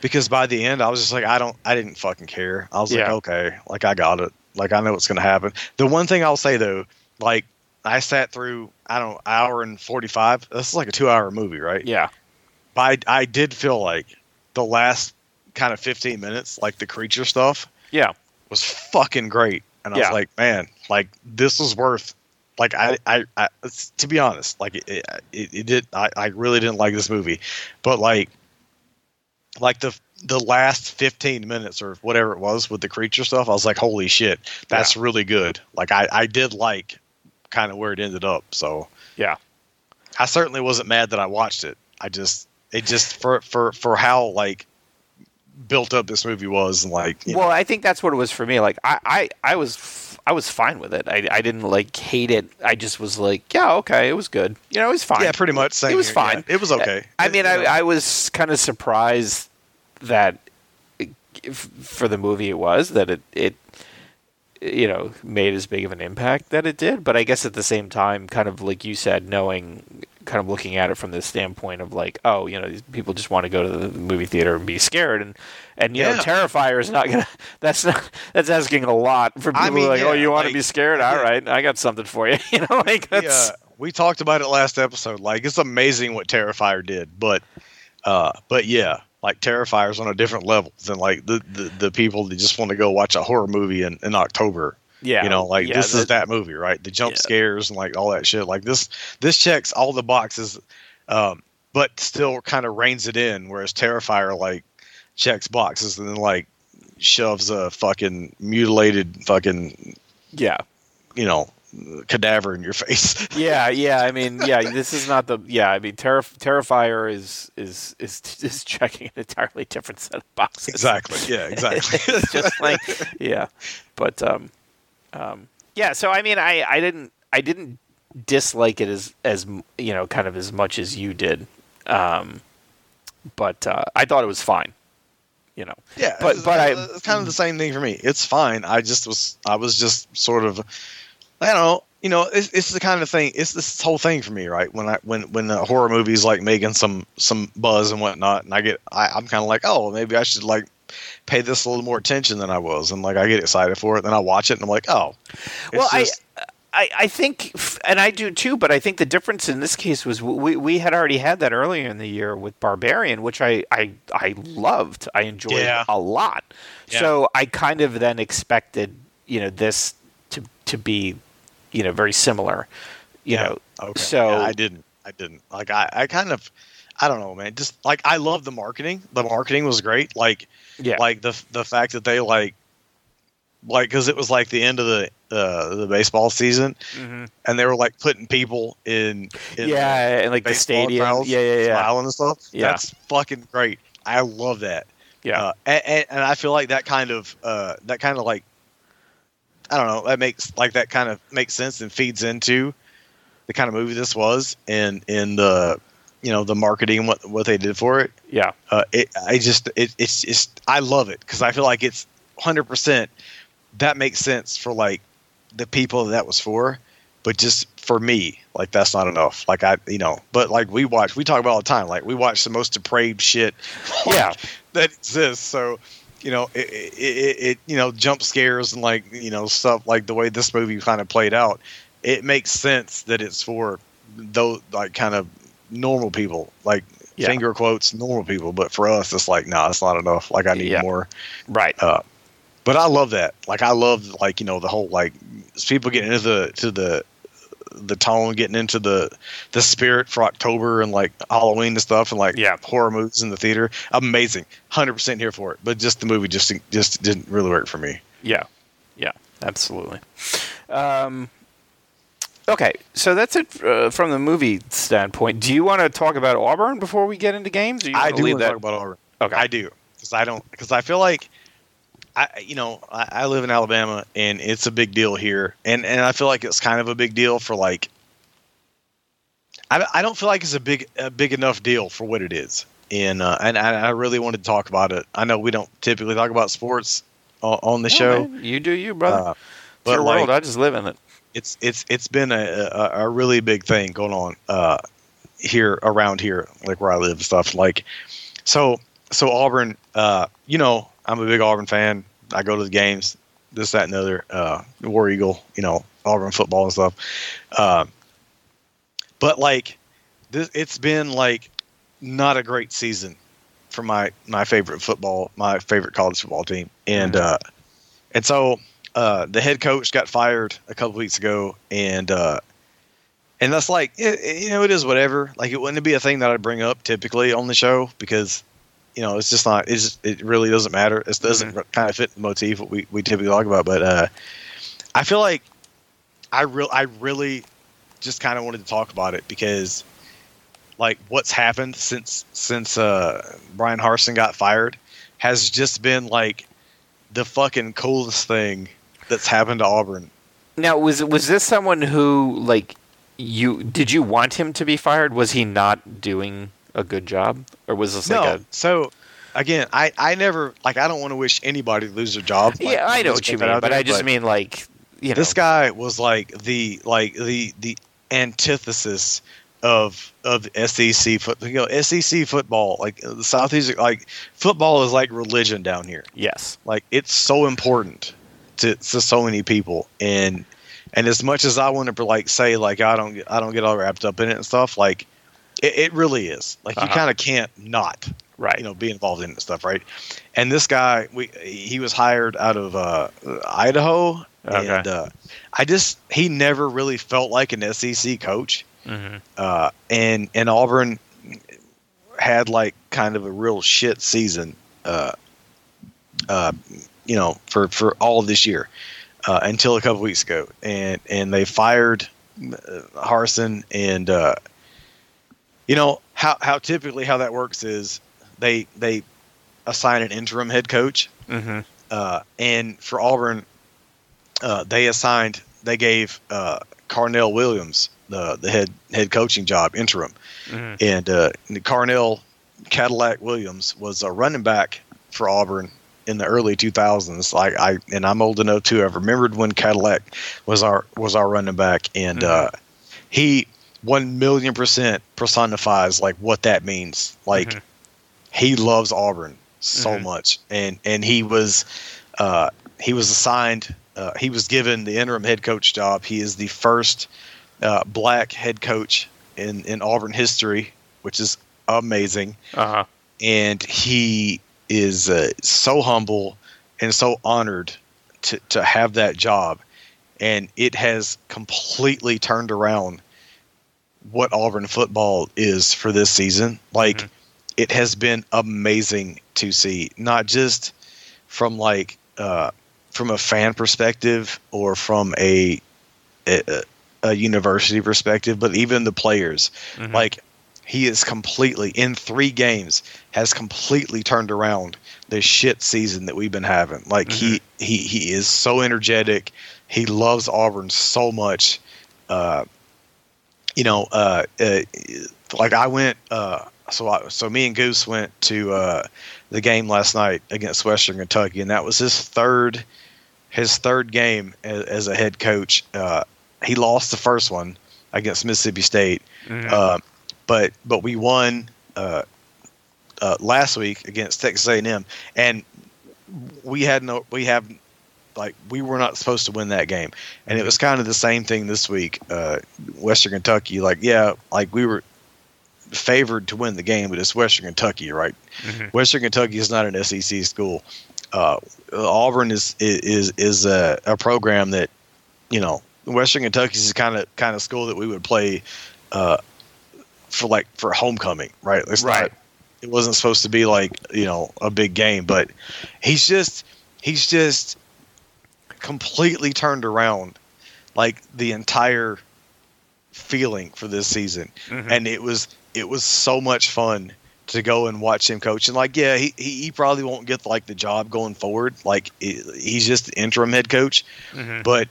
because by the end i was just like i don't i didn't fucking care. I was like okay like i got it. Like i know what's gonna happen. The one thing i'll say though like i sat through i don't know hour and 45 this is like a two hour movie right? Yeah. But I, I did feel like the last kind of 15 minutes, like the creature stuff, Yeah. was fucking great. And I Yeah. was like, man, like this was worth. Like I, I, I to be honest, like it, it, it did. I, I really didn't like this movie, but like, like the the last 15 minutes or whatever it was with the creature stuff, I was like, holy shit, that's really good. Like I, I did like kind of where it ended up. So Yeah. I certainly wasn't mad that I watched it. I just it just for for for how like built up this movie was and like you know, Well, I think that's what it was for me. Like I, I, I was, f- I was fine with it. I, I didn't like hate it. I just was like, yeah, okay, it was good. You know, it was fine. yeah, pretty much. Same It was here, fine. yeah. It was okay. I mean, You I. I was kind of surprised that for the movie it was that it it you know made as big of an impact that it did. But I guess at the same time, kind of like you said, knowing kind of looking at it from the standpoint of like, oh, you know, these people just want to go to the movie theater and be scared, and and you know, Terrifier is not gonna. That's not. That's asking a lot for people. I mean, like, oh, you want to like- be scared? All yeah. right, I got something for you. You know, like that's. yeah, we talked about it last episode. Like it's amazing what Terrifier did, but uh, but yeah, like Terrifier's on a different level than like the the, the people that just want to go watch a horror movie in, in October. Yeah, you know, like yeah, this is that movie, right? The jump Yeah. scares and like all that shit. Like this, this checks all the boxes, um, but still kind of reins it in. Whereas Terrifier like checks boxes and then like shoves a fucking mutilated fucking yeah. you know cadaver in your face. Yeah, yeah. I mean, yeah. This is not the. Yeah, I mean, Terra- Terrifier is is is is checking an entirely different set of boxes. exactly. Yeah. Exactly. it's just like, yeah. But um, um, yeah. So I mean, I I didn't I didn't dislike it as as you know kind of as much as you did. Um, but uh, I thought it was fine. You know. Yeah, But- it's, but I- it's kind of the same thing for me. It's fine. I just was I was just sort of I don't know. You know, it's, it's the kind of thing. It's this whole thing for me, right? When I when when the horror movies like making some some buzz and whatnot, and I get I, I'm kind of like, oh, maybe I should like pay this a little more attention than I was, and like I get excited for it. Then I watch it, and I'm like, oh, well, just- I, I, I think, and I do too. But I think the difference in this case was we we had already had that earlier in the year with Barbarian, which I I, I loved. I enjoyed Yeah. a lot. Yeah. So I kind of then expected you know this to to be you know very similar. You Yeah. know, Okay. so I didn't. I didn't. Like I, I kind of I don't know, man. Just like I love the marketing. The marketing was great. Like yeah, like the the fact that they like like because it was like the end of the uh the baseball season hmm and they were like putting people in, in yeah, and like the stadium, crowds yeah, yeah, yeah, smiling and stuff Yeah. that's fucking great i love that yeah, uh, and, and, i feel like that kind of uh that kind of like i don't know that makes like that kind of makes sense and feeds into the kind of movie this was and in the you know the marketing and what what they did for it yeah, uh, it, I just it, it's just I love it because I feel like it's hundred percent that makes sense for like the people that was for, but just for me, like that's not enough. Like I, you know, but like we watch, we talk about all the time. Like we watch the most depraved shit, like, Yeah. that exists. So you know, it, it, it, it you know jump scares and like you know stuff like the way this movie kind of played out. It makes sense that it's for those like kind of normal people, like Yeah. finger quotes normal people. But for us, it's like, nah, it's not enough. Like I need Yeah. more. right, Uh, but I love that. Like I love like you know the whole like people getting into the to the the tone, getting into the the spirit for October and like Halloween and stuff, and like Yeah. horror movies in the theater. Amazing, hundred percent here for it. But just the movie just just didn't really work for me. Yeah, yeah, absolutely. Um, okay, so that's it uh, from the movie standpoint. Do you want to talk about Auburn before we get into games? Or you I do leave want to that? talk about Auburn. Okay. I do because I don't because I feel like I you know I, I live in Alabama and it's a big deal here and and I feel like it's kind of a big deal for like I, I don't feel like it's a big a big enough deal for what it is and uh, and I, I really wanted to talk about it. I know we don't typically talk about sports on, on the No, show, man, you do you, brother. uh, it's but your like, world. I just live in it. It's it's it's been a, a, a really big thing going on uh, here around here, like where I live and stuff. Like, so so Auburn, uh, you know, I'm a big Auburn fan. I go to the games, this, that, and the other. Uh, War Eagle, you know, Auburn football and stuff. Uh, but like, this, it's been like not a great season for my my favorite football, my favorite college football team, and uh, and so uh, the head coach got fired a couple weeks ago, and uh, and that's like it, you know it is whatever. Like it wouldn't be a thing that I'd bring up typically on the show because you know it's just not. It's it really doesn't matter. It doesn't kind of fit the motif what we we typically talk about. But uh, I feel like I real I really just kind of wanted to talk about it because like what's happened since since uh, Bryan Harsin got fired has just been like the fucking coolest thing that's happened to Auburn. Now, was was this someone who like you? Did you want him to be fired? Was he not doing a good job, or was this no, like a? so again, I I never like I don't want to wish anybody to lose their job. Like, Yeah, I know what you mean, but there, I just mean like you know. this guy was like the like the the antithesis of of SEC foot you know SEC football like the southeast like football is like religion down here yes. like it's so important to, to so many people. And and as much as I want to like say like I don't I don't get all wrapped up in it and stuff like it, it really is. Like you Uh-huh. kind of can't not Right. you know be involved in it and stuff right? And this guy we he was hired out of uh, Idaho. Okay. and uh, I just he never really felt like an SEC coach. Hmm uh, and and Auburn had like kind of a real shit season, uh, uh, you know, for for all of this year uh, until a couple weeks ago, and and they fired uh, Harsin, and uh, you know how how typically how that works is they they assign an interim head coach, hmm uh, and for Auburn, uh, they assigned they gave uh, Carnell Williams the the head head coaching job interim, hmm and uh, Carnell Cadillac Williams was a running back for Auburn in the early 2000s. Like I and I'm old enough to have remembered when Cadillac was our was our running back, and uh, he one million percent personifies like what that means. Like Mhm. he loves Auburn so Mhm. much, and and he was uh, he was assigned. Uh, he was given the interim head coach job. He is the first uh, black head coach in in Auburn history, which is amazing. Uh huh. And he is uh, so humble and so honored to to have that job, and it has completely turned around what Auburn football is for this season. Like Mhm. it has been amazing to see, not just from like uh, from a fan perspective or from a, a a university perspective, but even the players. Mhm. Like he is completely in three games has completely turned around the shit season that we've been having. Like he he he is so energetic. He loves Auburn so much. Uh, you know, uh, uh, like I went. Uh, so I, so me and Goose went to uh, the game last night against Western Kentucky, and that was his third his third game as, as a head coach. Uh, he lost the first one against Mississippi State, Mhm. But but we won uh, uh, last week against Texas A&M, and we had no we have like we were not supposed to win that game, and it was kind of the same thing this week. Uh, Western Kentucky, like yeah, like we were favored to win the game, but it's Western Kentucky, right? Mhm. Western Kentucky is not an SEC school. Uh, Auburn is is is a, a program that you know Western Kentucky is kind of kind of school that we would play uh, for like for homecoming, right? It's Right. Not, it wasn't supposed to be like you know a big game, but he's just he's just completely turned around like the entire feeling for this season, Mhm. and it was it was so much fun to go and watch him coach. And like, yeah, he he, he probably won't get like the job going forward. Like he- he's just the interim head coach, Mhm. but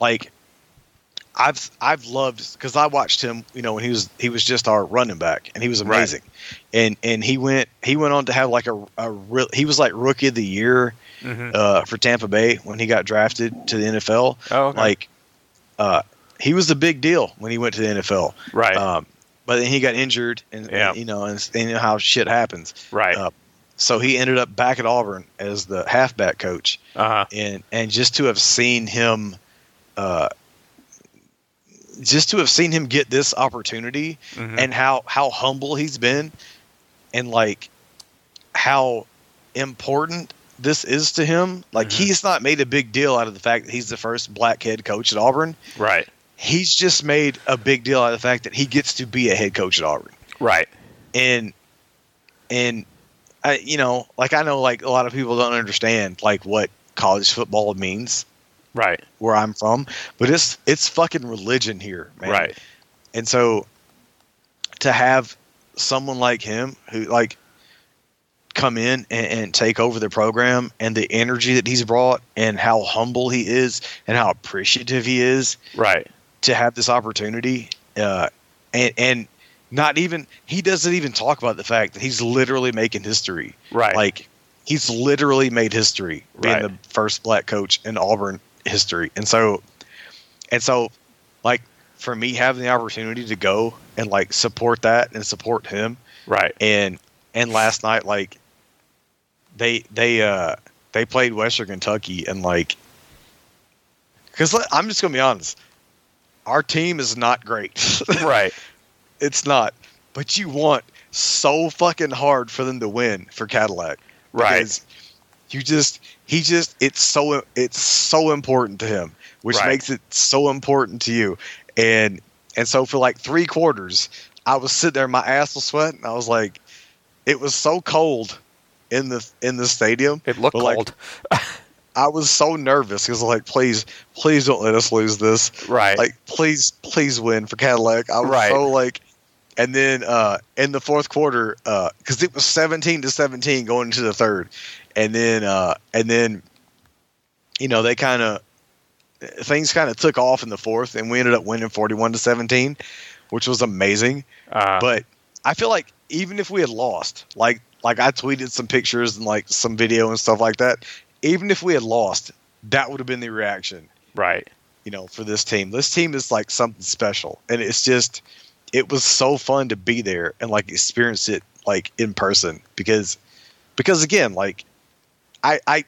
like I've I've loved because I watched him, you know, when he was he was just our running back and he was Right. amazing, and and he went he went on to have like a a real he was like rookie of the year Mhm. uh, for Tampa Bay when he got drafted to the NFL. Oh, okay. Like, uh, he was a big deal when he went to the NFL. right, Um, but then he got injured, and, Yeah. and, you know, and, and you know how shit happens. right. uh, So he ended up back at Auburn as the halfback coach, Uh huh. and and just to have seen him, uh, just to have seen him get this opportunity, Mhm. and how how humble he's been, and like how important this is to him. Like Mhm. he's not made a big deal out of the fact that he's the first black head coach at Auburn. right, He's just made a big deal out of the fact that he gets to be a head coach at Auburn. right. And and I you know, like I know like a lot of people don't understand like what college football means Right, where I'm from, but it's it's fucking religion here, man. right, And so to have someone like him who like come in and, and take over the program and the energy that he's brought and how humble he is and how appreciative he is right. to have this opportunity uh, and and not even he doesn't even talk about the fact that he's literally making history Right. like he's literally made history being Right. the first black coach in Auburn history. And so and so like for me having the opportunity to go and like support that and support him right. and and last night like they they uh they played Western Kentucky and like cuz I'm just to be honest our team is not great. right. it's not. But you want so fucking hard for them to win for Cadillac. Right. Because you just he just it's so it's so important to him, which Right. makes it so important to you. And and so for like three quarters, I was sitting there, my ass was sweating. I was like, it was so cold in the in the stadium. It looked like, cold. I was so nervous because like, please, please don't let us lose this right. like please please win for Cadillac. I was Right. so like and then uh in the fourth quarter uh cuz it was 17 to 17 going into the third. And then uh and then you know, they kind of things kind of took off in the fourth and we ended up winning 41 to 17, which was amazing. uh, But I feel like even if we had lost, like like I tweeted some pictures and like some video and stuff like that, even if we had lost, that would have been the reaction right. you know, for this team. This team is like something special, and it's just it was so fun to be there and like experience it like in person because because again, like I I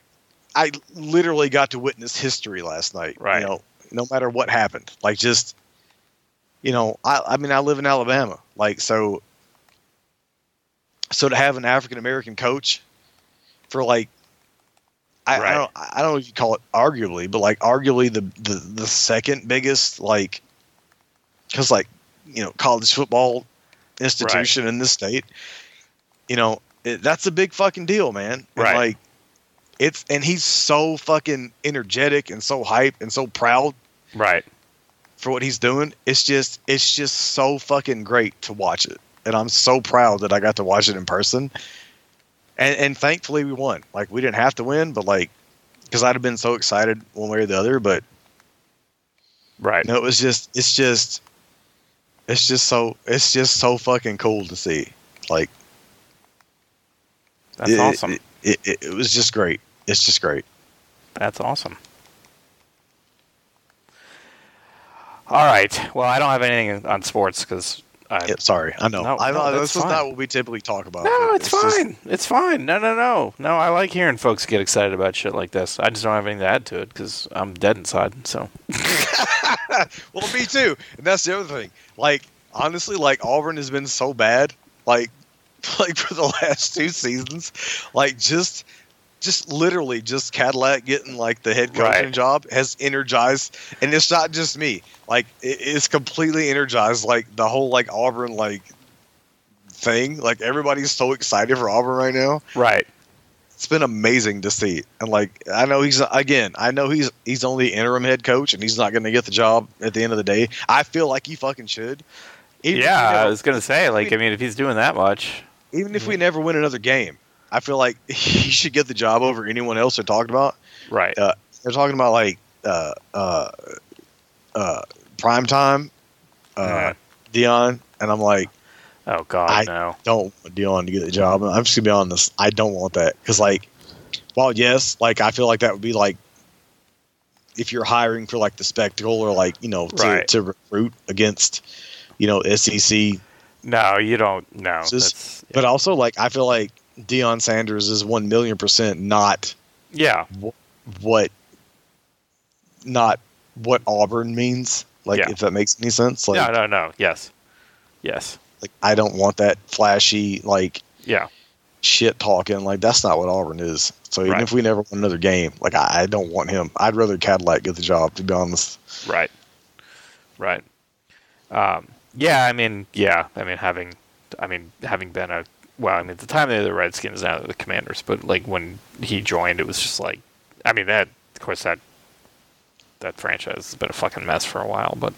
I literally got to witness history last night. Right. You know, no matter what happened, like just you know, I I mean I live in Alabama, like so so to have an African American coach for like I, Right. I don't I don't know if you call it arguably, but like arguably the the, the second biggest like because like you know college football institution in this state, you know it, that's a big fucking deal, man. And Right. like it's and he's so fucking energetic and so hype and so proud Right. for what he's doing. It's just it's just so fucking great to watch it, and I'm so proud that I got to watch it in person. And and thankfully we won. Like we didn't have to win, but like because I'd have been so excited one way or the other. But Right. no, it was just it's just it's just so it's just so fucking cool to see. Like That's it, awesome. It, it, it was just great. It's just great. That's awesome. All right. Well, I don't have anything on sports because I. Yeah, sorry, I know. No, I no, know that's this is fine. not what we typically talk about. no, but it's, just- fine. It's fine. No, no, no, no. I like hearing folks get excited about shit like this. I just don't have anything to add to it because I'm dead inside. So well, me too. And that's the other thing. Like, honestly, like Auburn has been so bad. Like, like for the last two seasons, like just just literally just Cadillac getting like the head coaching Right. job has energized, and it's not just me. Like it, it's completely energized. Like the whole like Auburn like thing. Like everybody's so excited for Auburn right now. Right. It's been amazing to see. And like I know he's again, I know he's he's only interim head coach, and he's not going to get the job at the end of the day. I feel like he fucking should. Even if we yeah, I was gonna say, like, I mean, if he's doing that much, even if we mm. never win another game, I feel like he should get the job over anyone else they're talking about. right? Uh, They're talking about like uh, uh, uh, prime time, uh. Deion, and I'm like, oh God, I- no. don't want Deion to get the job. I'm just gonna be honest. I don't want that because like, while yes, like I feel like that would be like if you're hiring for like the spectacle or like you know to, Right. to recruit against you know SEC No, you don't. No, that's, But also, like, I feel like Deion Sanders is one million percent not yeah, what, not what Auburn means. Like, Yeah. if that makes any sense. Like, no, no, no. Yes, yes, like I don't want that flashy, like yeah, shit talking. Like, that's not what Auburn is. So even Right. if we never win another game, like I, I don't want him. I'd rather Cadillac get the job. To be honest. right, right. Um, yeah, I mean, yeah, I mean, having, I mean, having been a well, I mean, at the time they were the Redskins, now they're the Commanders, but like when he joined, it was just like, I mean, that of course that that franchise has been a fucking mess for a while, but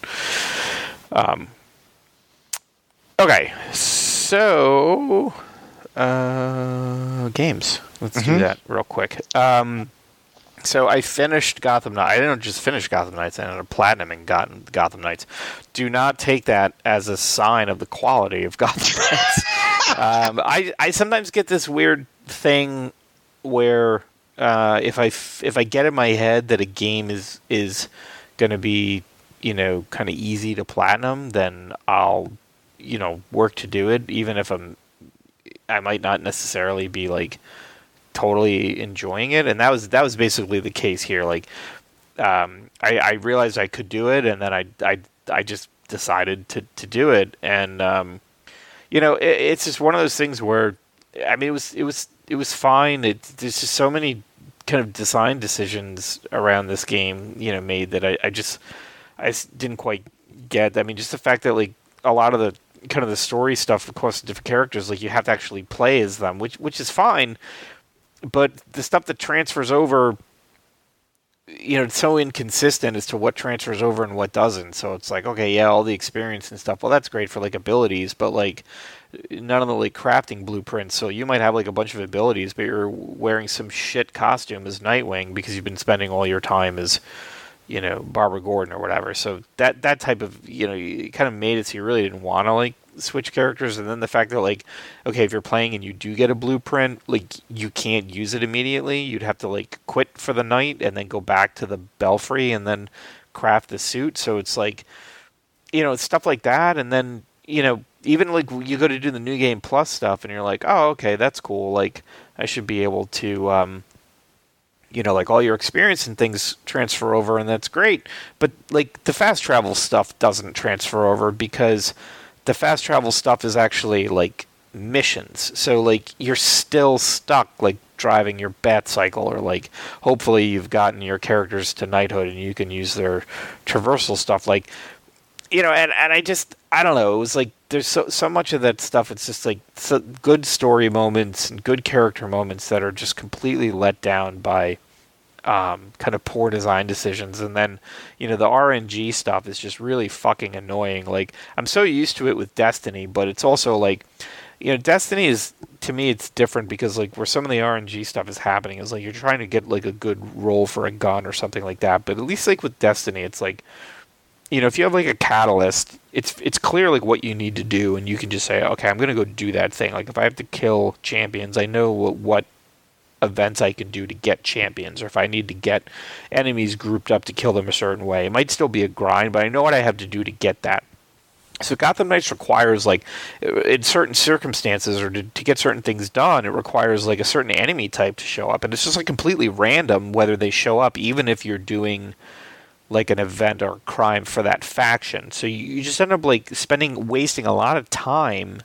um, okay, so uh, games. Let's do Mhm. that real quick. Um, so I finished Gotham Knights. I didn't just finish Gotham Knights. I ended up platinum in Gotham, Gotham Knights. Do not take that as a sign of the quality of Gotham Knights. Um, I I sometimes get this weird thing where uh, if I f- if I get in my head that a game is is going to be you know kind of easy to platinum, then I'll you know work to do it, even if I'm I might not necessarily be like totally enjoying it, and that was that was basically the case here. Like, um, I, I realized I could do it, and then I I I just decided to to do it, and um, you know, it, it's just one of those things where I mean, it was it was it was fine. It, there's just so many kind of design decisions around this game, you know, made that I, I just I s- didn't quite get. I mean, just the fact that like a lot of the kind of the story stuff, across different characters, like you have to actually play as them, which which is fine. But the stuff that transfers over, you know, it's so inconsistent as to what transfers over and what doesn't. So it's like, okay, yeah, all the experience and stuff. Well, that's great for like abilities, but like none of the like crafting blueprints. So you might have like a bunch of abilities, but you're wearing some shit costume as Nightwing because you've been spending all your time as you know Barbara Gordon or whatever. So that that type of you know you kind of made it so you really didn't want to like switch characters, and then the fact that like okay if you're playing and you do get a blueprint, like you can't use it immediately. You'd have to like quit for the night and then go back to the belfry and then craft the suit. So it's like you know stuff like that, and then you know even like you go to do the new game plus stuff, and you're like oh okay that's cool. Like I should be able to. um you know, like all your experience and things transfer over, and that's great. But like the fast travel stuff doesn't transfer over because the fast travel stuff is actually like missions. So like you're still stuck like driving your bat cycle, or like hopefully you've gotten your characters to knighthood and you can use their traversal stuff. Like you know, and and I just I don't know. It was like there's so so much of that stuff. It's just like so good story moments and good character moments that are just completely let down by um, kind of poor design decisions. And then you know the RNG stuff is just really fucking annoying. Like I'm so used to it with Destiny, but it's also like you know Destiny is to me it's different because like where some of the RNG stuff is happening is like you're trying to get like a good roll for a gun or something like that. But at least like with Destiny, it's like you know, if you have like a catalyst, it's it's clear like what you need to do, and you can just say, okay, I'm gonna go do that thing. Like if I have to kill champions, I know what, what events I can do to get champions, or if I need to get enemies grouped up to kill them a certain way. It might still be a grind, but I know what I have to do to get that. So Gotham Knights requires like in certain circumstances or to, to get certain things done, it requires like a certain enemy type to show up, and it's just like completely random whether they show up, even if you're doing like an event or crime for that faction. So you, you just end up like spending wasting a lot of time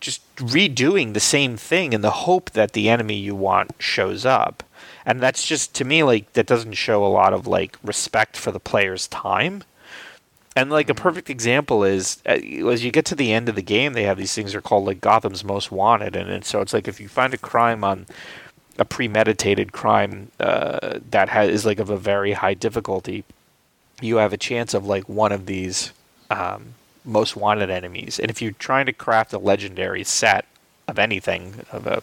just redoing the same thing in the hope that the enemy you want shows up. And that's just to me like that doesn't show a lot of like respect for the player's time. And like a perfect example is uh, as you get to the end of the game, they have these things that are called like Gotham's Most Wanted, and, and so it's like if you find a crime on a premeditated crime uh, that has is like of a very high difficulty, you have a chance of like one of these um, most wanted enemies. And if you're trying to craft a legendary set of anything, of a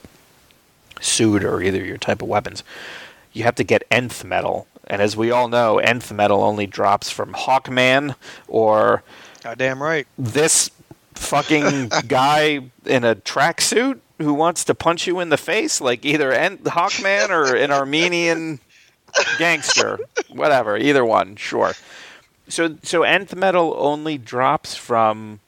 suit or either your type of weapons, you have to get nth metal. And as we all know, nth metal only drops from Hawkman or Goddamn right. this fucking guy in a tracksuit who wants to punch you in the face, like either N- Hawkman or an Armenian gangster, whatever, either one, sure. So, so nth metal only drops from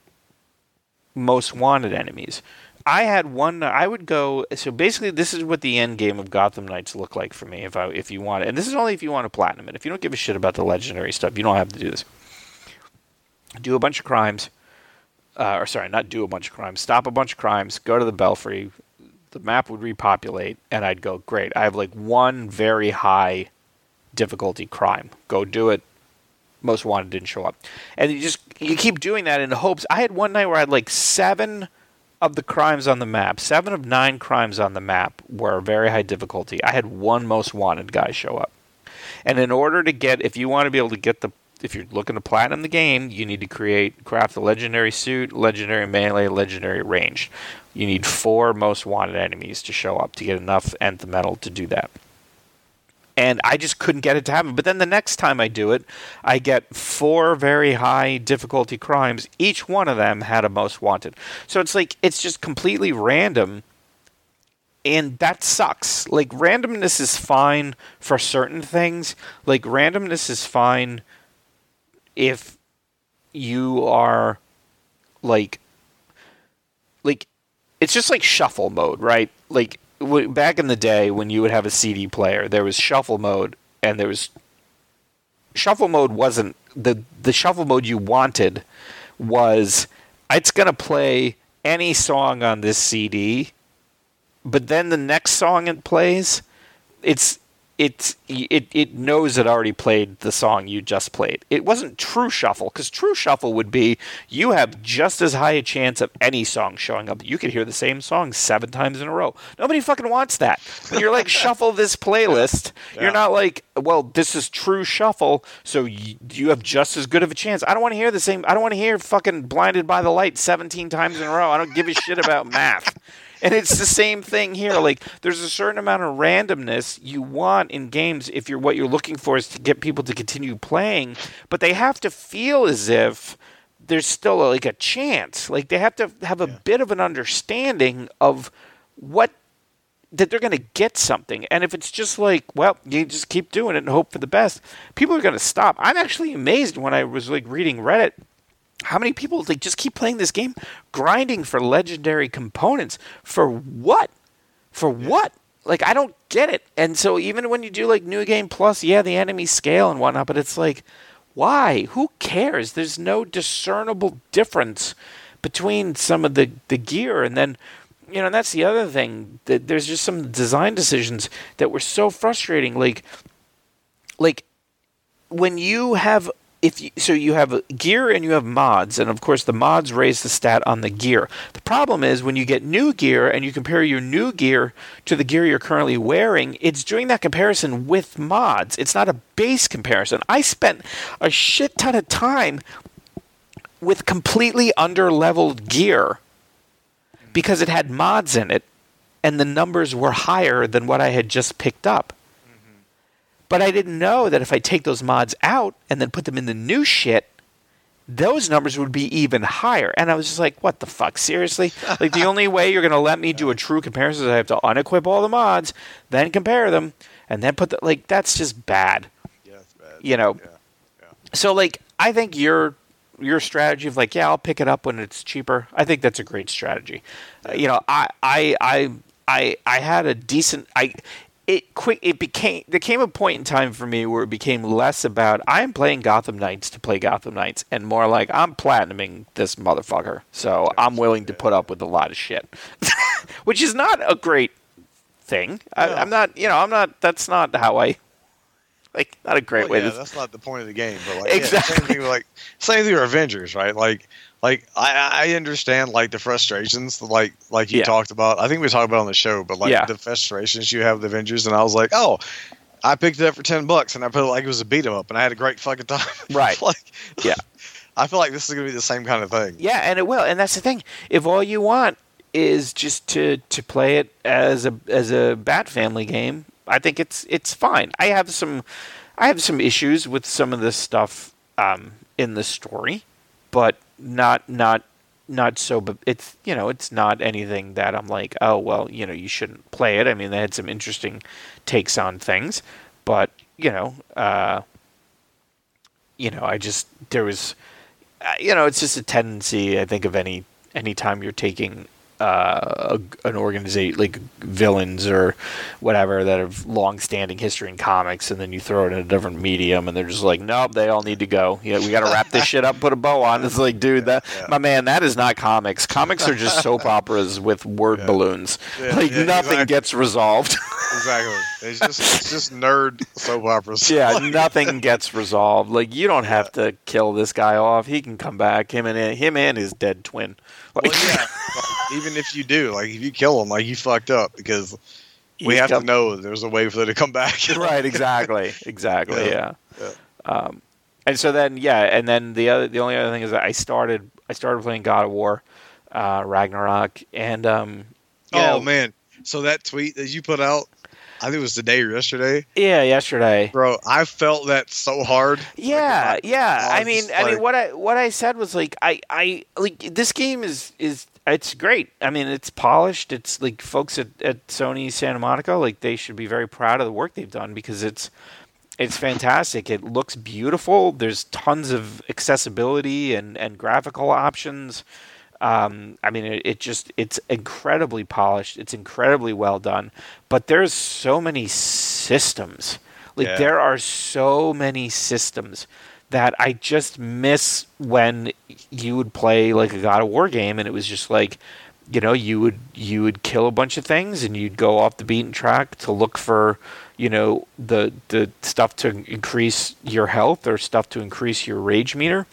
most wanted enemies. I had one. I would go. So basically, this is what the end game of Gotham Knights look like for me. If I, if you want it, and this is only if you want to platinum it. If you don't give a shit about the legendary stuff, you don't have to do this. Do a bunch of crimes, uh, or sorry, not do a bunch of crimes. Stop a bunch of crimes. Go to the Belfry. The map would repopulate, and I'd go, great. I have like one very high difficulty crime. Go do it. Most wanted didn't show up, and you just you keep doing that in hopes. I had one night where I had like seven of the crimes on the map, seven of nine crimes on the map were very high difficulty. I had one most wanted guy show up. And in order to get, if you want to be able to get the, if you're looking to platinum the game, you need to create, craft a legendary suit, legendary melee, legendary ranged. You need four most wanted enemies to show up to get enough nth metal to do that and I just couldn't get it to happen. But then the next time I do it, I get four very high difficulty crimes. Each one of them had a most wanted. So it's like it's just completely random. And that sucks. Like randomness is fine for certain things. Like randomness is fine if you are like like it's just like shuffle mode, right? Like back in the day when you would have a CD player, there was shuffle mode, and there was shuffle mode wasn't the the shuffle mode you wanted was it's gonna play any song on this CD, but then the next song it plays, it's it it it knows it already played the song you just played. It wasn't true shuffle because true shuffle would be you have just as high a chance of any song showing up. You could hear the same song seven times in a row. Nobody fucking wants that. You're like shuffle this playlist, yeah. you're not like, well, this is true shuffle, so you, you have just as good of a chance. I don't want to hear the same. I don't want to hear fucking blinded by the light 17 times in a row. I don't give a shit about math. And it's the same thing here. Like there's a certain amount of randomness you want in games if you're what you're looking for is to get people to continue playing, but they have to feel as if there's still a, like a chance. Like they have to have a yeah. bit of an understanding of what that they're going to get something. And if it's just like, well, you just keep doing it and hope for the best, people are going to stop. I'm actually amazed when I was like reading Reddit how many people like just keep playing this game grinding for legendary components? For what? For what? Like i don't get it. And so even when you do like new game plus yeah the enemies scale and whatnot but it's like why? Who cares? There's no discernible difference between some of the the gear. And then you know and that's the other thing that there's just some design decisions that were so frustrating. Like like when you have if you, so you have gear and you have mods and of course the mods raise the stat on the gear. The problem is when you get new gear and you compare your new gear to the gear you're currently wearing it's doing that comparison with mods. It's not a base comparison. I spent a shit ton of time with completely under-leveled gear because it had mods in it and the numbers were higher than what i had just picked up but I didn't know that if I take those mods out and then put them in the new shit, those numbers would be even higher. And I was just like, what the fuck? Seriously? like, the only way you're going to let me do a true comparison is I have to unequip all the mods, then compare them, and then put the. Like, that's just bad. Yeah, it's bad. You know? Yeah. Yeah. So, like, I think your your strategy of like, yeah, I'll pick it up when it's cheaper. I think that's a great strategy. Uh, you know, I, I, I, I, I had a decent. I it quick it became there came a point in time for me where it became less about I'm playing Gotham Knights to play Gotham Knights and more like I'm platinuming this motherfucker. So I'm willing to put up with a lot of shit. Which is not a great thing. I. I'm not you know, I'm not that's not how I like not a great Well, way yeah, to that's not the point of the game. But like, Exactly. yeah, same thing with like same thing with Avengers, right? Like, like I, I understand like the frustrations, like like you Yeah. talked about. I think we talked about it on the show, but like Yeah. the frustrations you have with Avengers, and I was like, oh. I picked it up for ten bucks, and I put it like it was a beat 'em up, and I had a great fucking time. Right. like, Yeah. I feel like this is gonna be the same kind of thing. Yeah, and it will. And that's the thing. If all you want is just to to play it as a as a Bat Family game, I think it's it's fine. I have some I have some issues with some of this stuff um, in the story, but not not not so. But it's you know it's not anything that I'm like oh well you know you shouldn't play it. I mean they had some interesting takes on things, but you know. Uh, you know, I just there was, uh, you know, it's just a tendency. I think of any any time you're taking uh, an organization like villains or whatever that have long-standing history in comics, and then you throw it in a different medium, and they're just like, nope, they all need to go. Yeah, we got to wrap this shit up, put a bow on. It's like, dude, that Yeah. my man, that is not comics. Comics are just soap operas with word Yeah. balloons. Yeah, like nothing exactly. gets resolved. Exactly. It's just it's just nerd soap operas. Yeah, nothing gets resolved. Like you don't have to kill this guy off. He can come back. Him and him and his dead twin. Like, Well, yeah. Like, even if you do, like if you kill him, like you fucked up because we he's have come- to know there's a way for them to come back. right. Exactly. Exactly. Yeah. Yeah. Yeah. Um, and so then yeah, and then the other the only other thing is that I started I started playing God of War, uh, Ragnarok, and um, oh know- man! So that tweet that you put out, I think it was today or yesterday, yeah, yesterday. bro. I felt that so hard. Yeah, Like, yeah. I I mean, I mean, what I what I said was like, I I like this game is is it's great. I mean, it's polished. It's like folks at, at Sony Santa Monica, like they should be very proud of the work they've done because it's it's fantastic. It looks beautiful. There's tons of accessibility and and graphical options. Um, I mean, it, it just it's incredibly polished. It's incredibly well done. But there's so many systems. Like Yeah. there are so many systems that I just miss when you would play like a God of War game and it was just like you know you would you would kill a bunch of things and you'd go off the beaten track to look for you know the the stuff to increase your health or stuff to increase your rage meter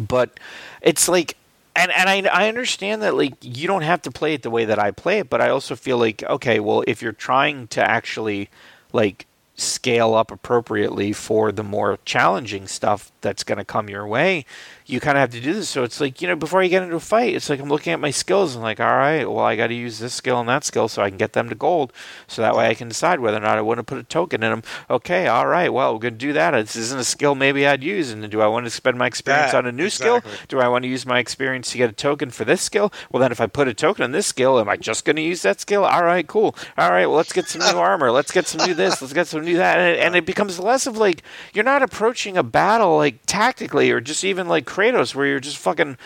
but it's like and and I I understand that like you don't have to play it the way that I play it, but I also feel like okay, well if you're trying to actually like scale up appropriately for the more challenging stuff that's going to come your way, you kind of have to do this. So it's like, you know, before you get into a fight, it's like I'm looking at my skills and like, all right, well, I got to use this skill and that skill so I can get them to gold. So that way I can decide whether or not I want to put a token in them. Okay, all right, well, we're going to do that. This isn't a skill maybe I'd use. And do I want to spend my experience That, on a new skill? Do I want to use my experience to get a token for this skill? Well, then if I put a token on this skill, am I just going to use that skill? All right, cool. All right, well, let's get some new armor. Let's get some new this. Let's get some new that. And it, and it becomes less of like you're not approaching a battle like tactically or just even like Kratos where you're just fucking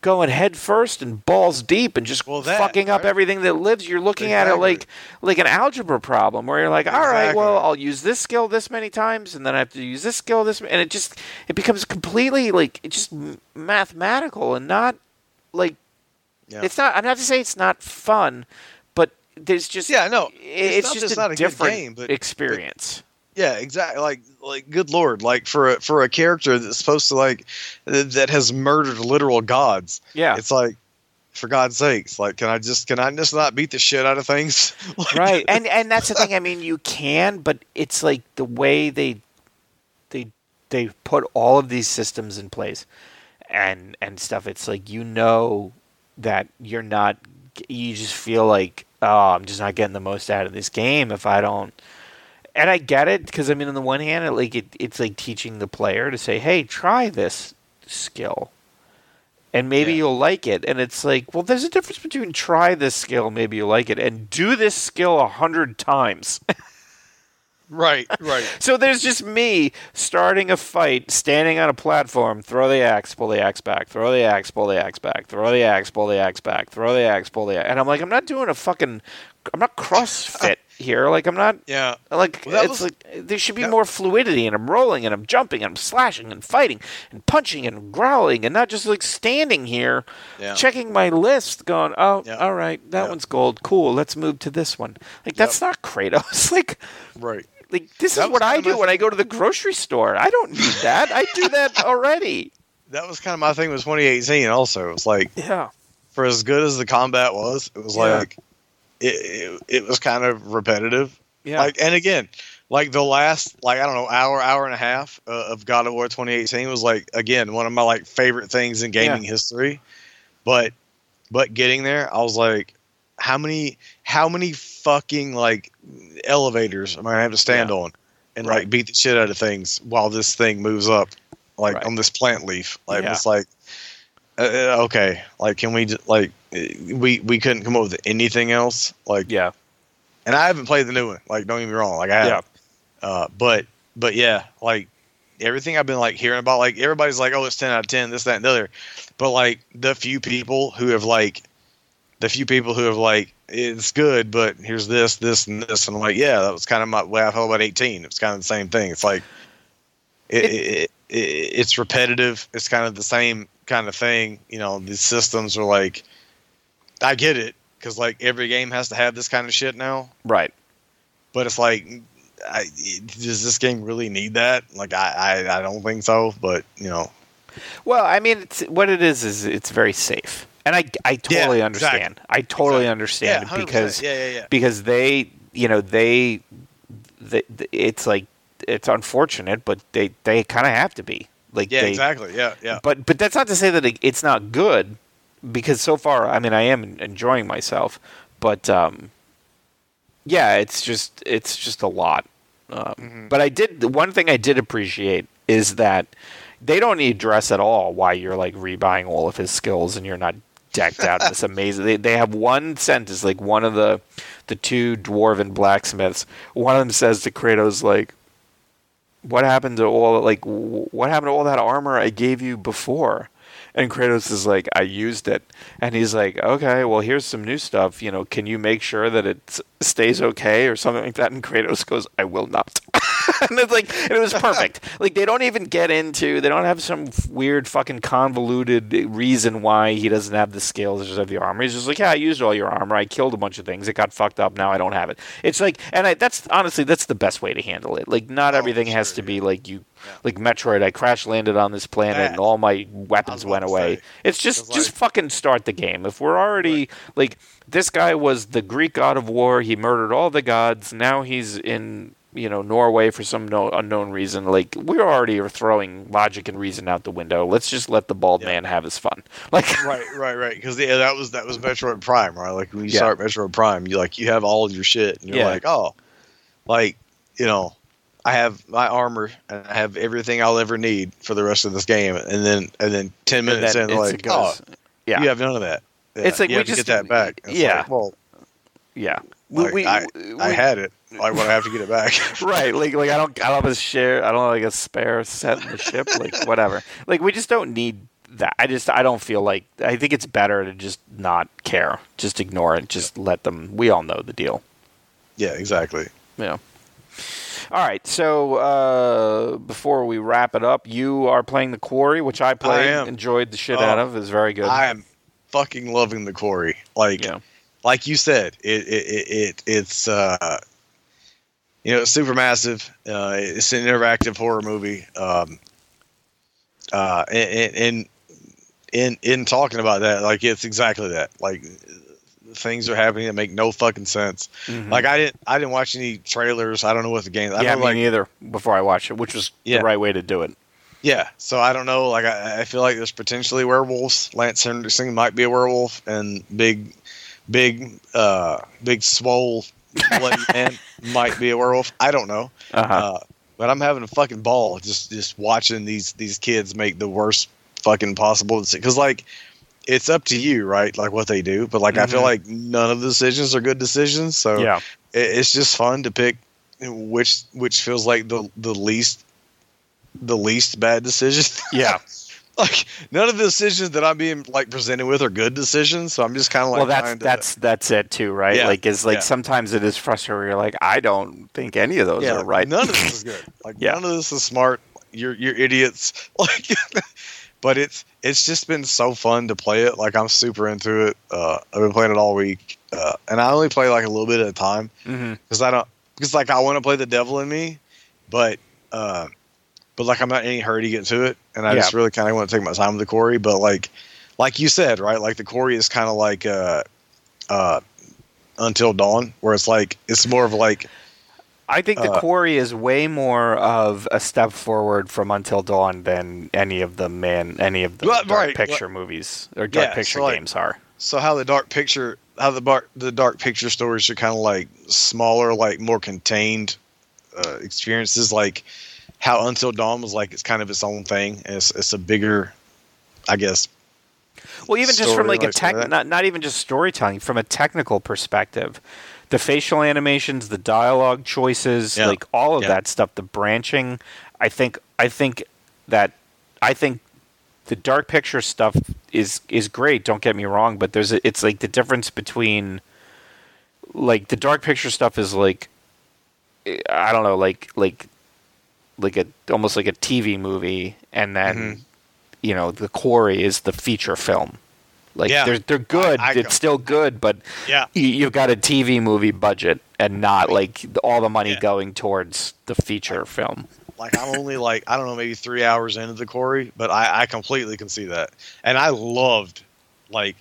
going head first and balls deep and just Well, that, fucking up right? everything that lives. You're looking at it like like an algebra problem where you're like, all right, well, I'll use this skill this many times, and then I have to use this skill this, many and it just it becomes completely like it's just m- mathematical and not like Yeah. it's not. I'm not to say it's not fun, but there's just Yeah, no, it's it's, not just just a not a good different game, but- experience. Yeah, exactly. Like, like, good lord! Like for a for a character that's supposed to like th- that has murdered literal gods. yeah, It's like, for God's sakes, like, can I just can I just not beat the shit out of things? Like, right. And and that's the thing. I mean, you can, but it's like the way they they they put all of these systems in place and and stuff. It's like you know that you're not. You just feel like oh, I'm just not getting the most out of this game if I don't. And I get it because I mean, on the one hand, it, like it, it's like teaching the player to say, "Hey, try this skill." and maybe Yeah. you'll like it. And it's like, well, there's a difference between try this skill, maybe you like it, and do this skill a hundred times. Right, right. so there's just me starting a fight, standing on a platform, throw the axe, pull the axe back, throw the axe, pull the axe back, throw the axe, pull the axe back, throw the axe, pull the axe. And I'm like, I'm not doing a fucking, I'm not CrossFit here. Like I'm not Yeah. like Well, it's was- like there should be that- more fluidity and I'm rolling and I'm jumping and I'm slashing and fighting and punching and growling and not just like standing here Yeah. checking my list going, "Oh, Yeah. all right, that Yeah. one's gold. Cool. Let's move to this one." Like that's not Kratos. like Right. like this That is what I do when I go to the grocery store. I don't need that. I do that already. That was kind of my thing with 2018. Also, it was like Yeah. for as good as the combat was, it was like it, it it was kind of repetitive. Yeah. Like, and again, like the last like I don't know hour hour and a half uh, of God of War 2018 was like again one of my like favorite things in gaming history. But but getting there, I was like, how many how many fucking like elevators am I gonna have to stand Yeah. on and Right. like beat the shit out of things while this thing moves up like Right. on this plant leaf? Like Yeah. it's like uh, uh, okay, like can we just like we we couldn't come up with anything else like yeah. and I haven't played the new one. Like, don't get me wrong. Like, I have. Uh, but, but yeah, like everything I've been like hearing about, like everybody's like, oh, it's ten out of ten, this, that, and the other. But like the few people who have like, the few people who have like, it's good, but here's this, this, and this, and I'm like, yeah, that was kind of my way I felt about 18. It's kind of the same thing. It's like, it, it, it, it it's repetitive. It's kind of the same kind of thing. You know, the systems are like, I get it because like every game has to have this kind of shit now. Right. but it's like I, does this game really need that? Like I, I i don't think so but you know. Well, I mean, it's, what it is is it's very safe, and I I totally Yeah, understand. exactly. I totally Exactly. understand yeah because yeah because they you know they, they it's like it's unfortunate, but they they kind of have to be. Like yeah they, exactly. Yeah yeah. But but that's not to say that it, it's not good, because so far, I mean, I am enjoying myself, but um, yeah, it's just it's just a lot. Um, Mm-hmm. But I did the one thing I did appreciate is that they don't need dress at all. Why you're like rebuying all of his skills and you're not decked out in this amazing. They, they have one sentence like one of the the two dwarven blacksmiths. One of them says to Kratos like what happened to all like w- what happened to all that armor I gave you before? And Kratos is like, I used it, and he's like, okay, well, here's some new stuff. You know, can you make sure that it stays okay or something like that? And Kratos goes, I will not. and it's like, and it was perfect. like they don't even get into, they don't have some weird fucking convoluted reason why he doesn't have the skills or have the armor. He's just like, yeah, I used all your armor. I killed a bunch of things. It got fucked up. Now I don't have it. It's like, and I, that's honestly that's the best way to handle it. Like, not Oh, everything has to yeah. be like you, Yeah. like Metroid. I crash landed on this planet and all my weapons went away. say, It's just 'cause, just like- fucking start the game. If we're already like this guy was the Greek god of war, he murdered all the gods. Now he's in you know Norway for some no, unknown reason. Like we already are throwing logic and reason out the window. Let's just let the bald Yeah. man have his fun. Like right right right because yeah that was that was metroid prime right like when you Yeah. start metroid prime you like you have all of your shit and you're Yeah. like oh like you know i have my armor and i have everything i'll ever need for the rest of this game and then and then 10 and minutes then in like oh yeah, you have none of that It's like you we just- get that back It's yeah. like, well yeah. like, I, I had it why would i have to get it back. Right like like i don't i don't have a share i don't have like a spare set in the ship like whatever. Like we just don't need that. I just i don't feel like i think it's better to just not care. Just ignore it. Just let them we all know the deal. Yeah exactly. Yeah. All right so uh before we wrap it up you are playing the quarry which i played am. enjoyed the shit Oh, out of. Is very good. I am fucking loving the quarry. Like yeah. like you said, it it, it, it it's uh, you know it's super massive. Uh, it's an interactive horror movie. Um, uh, and, and in in talking about that, like it's exactly that. Like things are happening that make no fucking sense. Mhm. Like I didn't I didn't watch any trailers. I don't know what the game. I yeah know, me like neither before i watched it which was Yeah. the right way to do it yeah. So I don't know. Like I, I feel like there's potentially werewolves. Lance Henriksen might be a werewolf, and big, big, uh, big swole bloody man might be a werewolf. I don't know. uh-huh Uh, but I'm having a fucking ball just just watching these these kids make the worst fucking possible because like it's up to you, right? Like what they do, but like I feel Mhm. like none of the decisions are good decisions. So yeah it, it's just fun to pick which which feels like the the least the least bad decision. yeah like none of the decisions that I'm being like presented with are good decisions. So I'm just kind of like, well, that's to- that's that's it too, right? Yeah, Like, is like yeah. sometimes it is frustrating. Where you're like, I don't think any of those yeah, are right. None of this is good. Like Yeah. none of this is smart. You're you're idiots. Like, but it's it's just been so fun to play it. Like I'm super into it. Uh, I've been playing it all week, uh, and I only play like a little bit at a time because I don't because like I want to play the devil in me, but uh, but like I'm not in any hurry to get to it, and I Yeah. just really kind of want to take my time with the Quarry. But like like you said, right? Like the Quarry is kind of like uh, uh, Until Dawn, where it's like it's more of like I think the Uh, Quarry is way more of a step forward from Until Dawn than any of the man, any of the Well, dark right, picture movies or dark Yeah, picture so, like- games are. so how the dark picture how the dark the dark picture stories are kind of like smaller, like more contained uh, experiences, like how Until Dawn was like it's kind of its own thing. It's it's a bigger, I guess. Well, even just from like a like tech, that. not not even just storytelling, from a technical perspective, the facial animations, the dialogue choices, Yeah. like all of Yeah. that stuff, the branching. I think I think that I think the dark picture stuff is is great. Don't get me wrong, but there's a, it's like the difference between like the dark picture stuff is like I don't know, like like like a almost like a TV movie, and then Mhm. you know the quarry is the feature film. Like Yeah. they're they're good. I- I- it's still good, but Yeah. you, you've got a TV movie budget and not like all the money Yeah. going towards the feature film. Like I'm only like I don't know maybe three hours into the quarry, but I, I completely can see that, and I loved like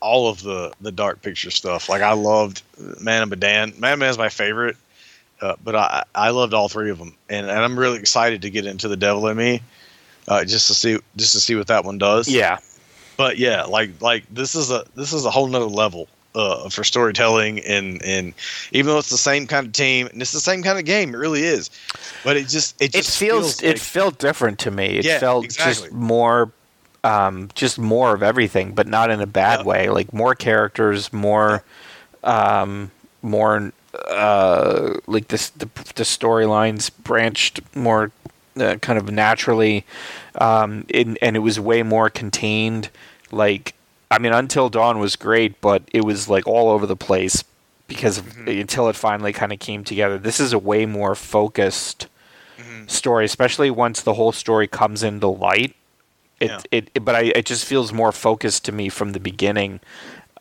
all of the the dark picture stuff. Like I loved Man of Medan. Man of Medan's my favorite, uh, but I I loved all three of them, and, and I'm really excited to get into the Devil in Me, uh, just to see just to see what that one does. Yeah, but yeah, like like this is a this is a whole nother level uh, for storytelling, and and even though it's the same kind of team and it's the same kind of game, it really is. But it just it it just feels, it felt different to me. It Yeah, felt exactly. just more, um, just more of everything, but not in a bad Yeah. way. Like more characters, more, um, more, uh, like this the the storylines branched more, uh, kind of naturally, um, in, and it was way more contained. Like, I mean, Until Dawn was great, but it was like all over the place because of, Mm-hmm. until it finally kind of came together. This is a way more focused Mm-hmm. story, especially once the whole story comes into light. It, Yeah. it, it but I, it just feels more focused to me from the beginning.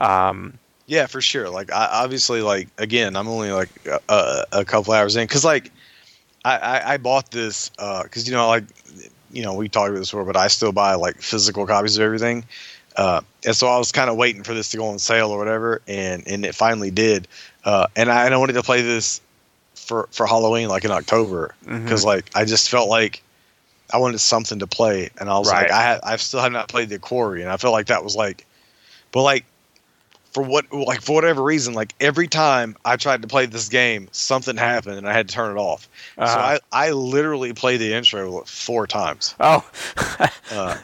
Um, Yeah, for sure. Like, I obviously, like again, I'm only like a, a couple hours in. Because, like, I, I I bought this because you know, like, you know, we talked about this before, but I still buy like physical copies of everything, uh, and so I was kind of waiting for this to go on sale or whatever, and and it finally did, uh, and I, and I wanted to play this for for Halloween, like in October, because like I just felt like I wanted something to play, and I was Right. like, I had, I still have not played the Quarry, and I felt like that was like, but like for what like for whatever reason, like every time I tried to play this game, something happened, and I had to turn it off. So Uh-huh. I I literally played the intro four times oh, uh,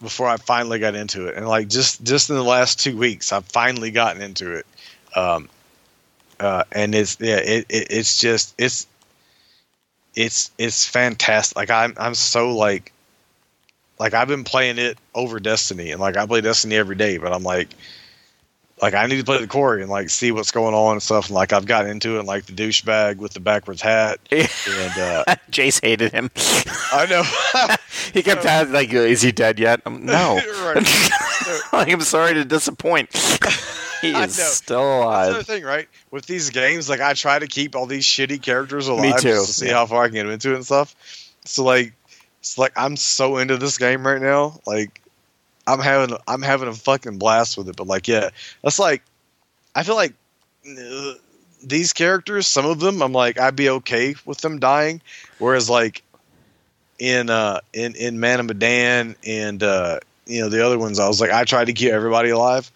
before I finally got into it, and like just just in the last two weeks, I've finally gotten into it. Um, uh, and it's yeah, it, it it's just it's it's it's fantastic. Like I'm I'm so like like I've been playing it over Destiny, and like I play Destiny every day, but I'm like. Like I need to play the Quarry and like see what's going on and stuff. And like I've gotten into it, and, like the douchebag with the backwards hat, and uh, Jace hated him. I know. he kept asking, like, "Is he dead yet?" Um, no. Like, I'm sorry to disappoint. he is still That's alive. the other thing, right? With these games, like I try to keep all these shitty characters alive Me too, just to see yeah. how far I can get into it and stuff. So like, it's like I'm so into this game right now. Like, I'm having I'm having a fucking blast with it. But like, yeah, that's like, I feel like uh, these characters, some of them, I'm like, I'd be okay with them dying. Whereas like in uh in in Man of Medan and uh you know the other ones, I was like, I tried to keep everybody alive.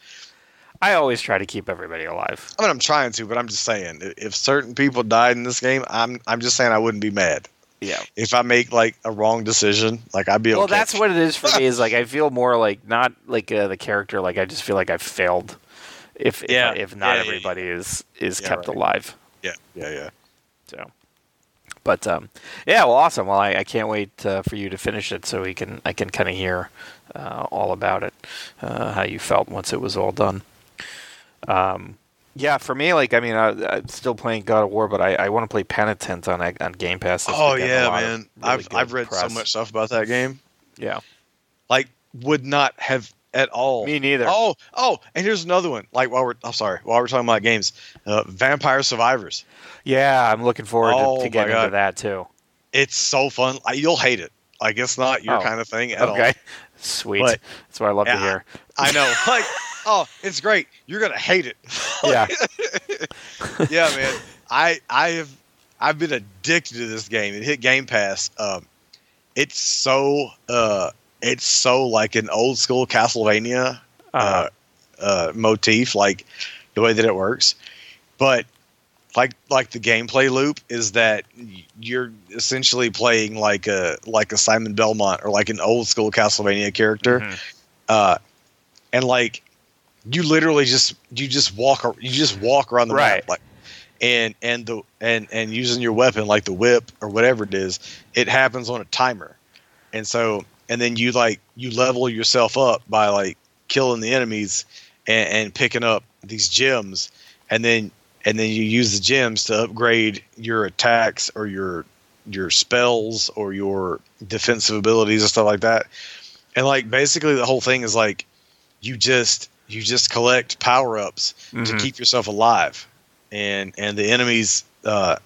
I always try to keep everybody alive. I mean, I'm trying to, but I'm just saying, if certain people died in this game, I'm I'm just saying I wouldn't be mad Yeah. if I make like a wrong decision. Like I'd be okay. Well, that's what it is for me. Is like I feel more like not like uh, the character. Like I just feel like I've failed. If if, Yeah. if not Yeah, yeah, everybody is is Yeah, kept right. alive. Yeah, yeah, yeah. So, But um, yeah, well, awesome. Well, I, I can't wait uh, for you to finish it so we can I can kind of hear uh, all about it, uh, how you felt once it was all done. Um, yeah, for me, like I mean, I, I'm still playing God of War, but I, I want to play Pentiment on on Game Pass. This Oh week. I have a yeah, man. really I've I've read so much stuff about that game. Yeah, Like, would not have at all. me neither. Oh, oh, and here's another one. Like while we're I'm sorry, while we're talking about games, uh, Vampire Survivors. Yeah, I'm looking forward Oh, to, to getting into that too. It's so fun. Like, you'll hate it. Like it's not your Oh, kind of thing at all. Okay, sweet. But- That's what I love to Yeah, hear. I know. Like, oh, it's great. You're gonna hate it. Yeah, yeah, man. I I have I've been addicted to this game. It hit Game Pass. Um, it's so uh, it's so like an old school Castlevania uh, uh, uh, motif, like the way that it works. But like like the gameplay loop is that you're essentially playing like a like a Simon Belmont or like an old school Castlevania character, mhm. uh, and like you literally just you just walk you just walk around the Right. map like and and the and and using your weapon like the whip or whatever it is it happens on a timer. And so and then you like you level yourself up by like killing the enemies and, and picking up these gems. And then and then you use the gems to upgrade your attacks or your your spells or your defensive abilities and stuff like that. And like basically the whole thing is like you just you just collect power ups to Mhm. keep yourself alive and and the enemies uh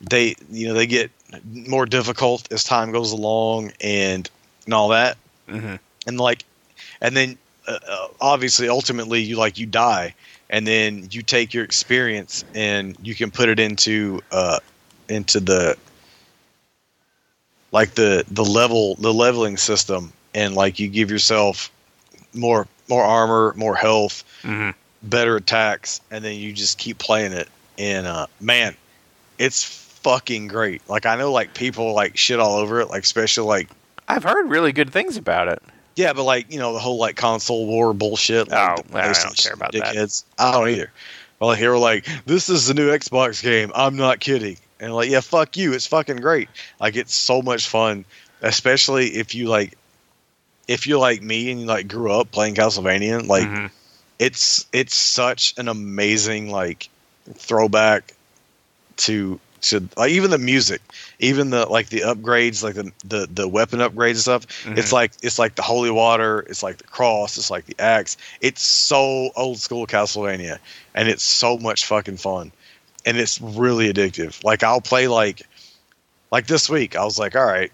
they you know they get more difficult as time goes along and and all that Mhm. and like and then uh, uh, obviously ultimately you like you die and then you take your experience and you can put it into uh into the like the the level the leveling system and like you give yourself more more armor more health Mhm. better attacks and then you just keep playing it and uh man it's fucking great like i know like people like shit all over it like especially like I've heard really good things about it. yeah but like you know the whole like console war bullshit like, Oh, the I don't care about that. dickheads. i don't either well like, they were like this is the new xbox game i'm not kidding and like yeah fuck you it's fucking great like it's so much fun especially if you like if you're like me and you like grew up playing castlevania like Mhm. it's it's such an amazing like throwback to to like even the music even the like the upgrades like the the, the weapon upgrades and stuff Mhm. it's like it's like the holy water it's like the cross it's like the axe it's so old school castlevania and it's so much fucking fun and it's really addictive like i'll play like like this week i was like all right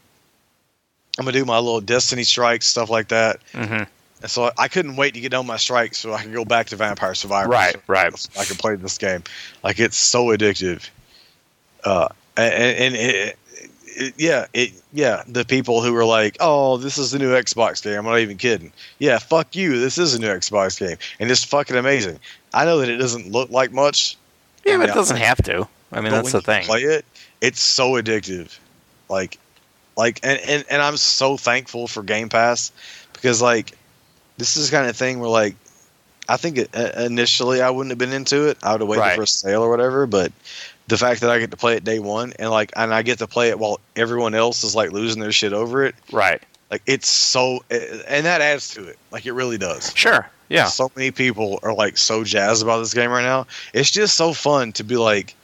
i'm gonna do my little destiny strikes stuff like that Mhm. and so I couldn't wait to get done my strikes so I could go back to Vampire Survivors. Right, right. So I could play this game. Like it's so addictive. Uh, and, and it, it, yeah, it, yeah. The people who were like, "Oh, this is the new Xbox game," I'm not even kidding. Yeah, fuck you. This is a new Xbox game, and it's fucking amazing. I know that it doesn't look like much. Yeah, but it doesn't have to. I mean, that's the thing. Play it. It's so addictive. Like, like, and, and and I'm so thankful for Game Pass because like this is the kind of thing where like I think it, uh, initially I wouldn't have been into it. I would have waited Right. for a sale or whatever. But the fact that I get to play it day one and like and I get to play it while everyone else is like losing their shit over it, Right. like it's so and that adds to it. Like it really does. Sure. Yeah. So many people are like so jazzed about this game right now. It's just so fun to be like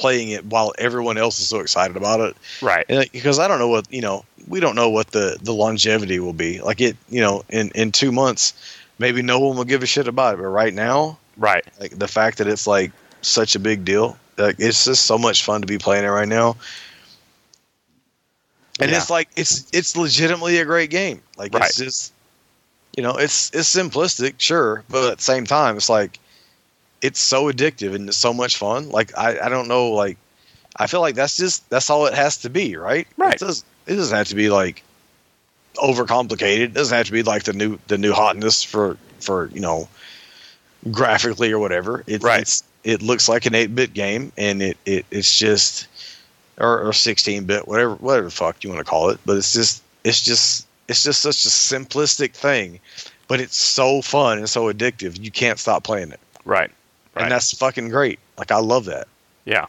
playing it while everyone else is so excited about it. Right. Like, because I don't know what you know, we don't know what the the longevity will be. Like it, you know, in in two months, maybe no one will give a shit about it. But right now, Right. like the fact that it's like such a big deal, like it's just so much fun to be playing it right now. And Yeah. it's like it's it's legitimately a great game. Like Right. it's just you know, it's it's simplistic, sure, but at the same time it's like it's so addictive and it's so much fun. Like I, I don't know, like I feel like that's just that's all it has to be, right? Right. It doesn't it doesn't have to be like overcomplicated. It doesn't have to be like the new the new hotness for for, you know, graphically or whatever. It's, Right. it's it looks like an eight bit game and it, it it's just or, or sixteen bit, whatever whatever the fuck you want to call it. But it's just it's just it's just such a simplistic thing. But it's so fun and so addictive. You can't stop playing it. Right. Right. And that's fucking great. Like I love that. Yeah.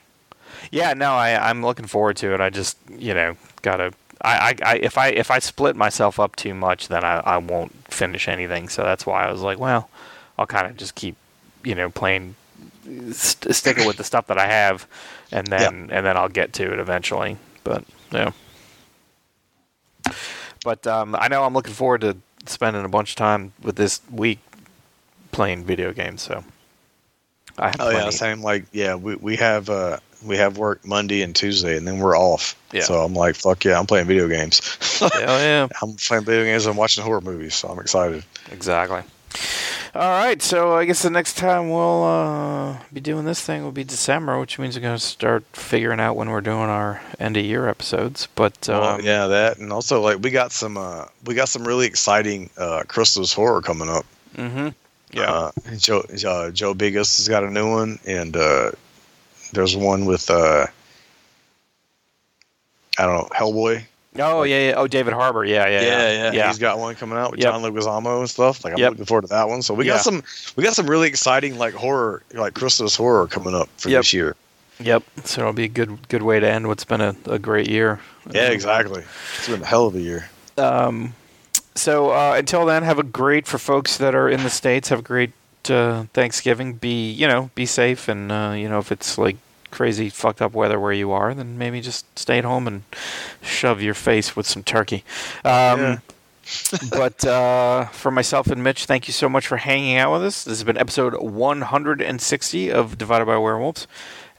Yeah, no, I, I'm looking forward to it. I just, you know, gotta. I, I, I if I if I split myself up too much, then I, I won't finish anything. So that's why I was like, well, I'll kind of just keep, you know, playing, st- sticking with the stuff that I have, and then and then I'll get to it eventually. But yeah. But um, I know I'm looking forward to spending a bunch of time with this week playing video games. So I have Oh yeah, same. Like yeah, we we have uh we have work Monday and Tuesday, and then we're off. Yeah. So I'm like, fuck yeah, I'm playing video games. Hell yeah. I'm playing video games. I'm watching horror movies, so I'm excited. Exactly. All right, so I guess the next time we'll uh, be doing this thing will be December, which means we're going to start figuring out when we're doing our end of year episodes. But um, Well, yeah, that, and also like we got some uh we got some really exciting uh Crystal's horror coming up. hmm yeah, Uh, Joe uh, Joe Begos has got a new one, and uh, there's one with uh, I don't know Hellboy. oh yeah, yeah, oh David Harbour, yeah, yeah, yeah, yeah. He's got one coming out with Yep. John Leguizamo and stuff. Like I'm Yep. looking forward to that one. So we Yeah. got some we got some really exciting like horror like Christmas horror coming up for Yep. this year. Yep. So it'll be a good good way to end what's been a, a great year. Yeah, exactly. It's been a hell of a year. Um, so uh, until then, have a great for folks that are in the states. Have a great uh, Thanksgiving. Be you know be safe, and uh, you know if it's like crazy fucked up weather where you are, then maybe just stay at home and shove your face with some turkey. Um, Yeah. but uh, for myself and Mitch, thank you so much for hanging out with us. This has been episode 160 of Divided by Werewolves.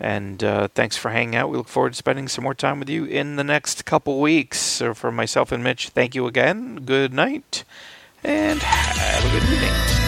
And uh, thanks for hanging out. We look forward to spending some more time with you in the next couple weeks. So, for myself and Mitch, thank you again. Good night, and have a good evening.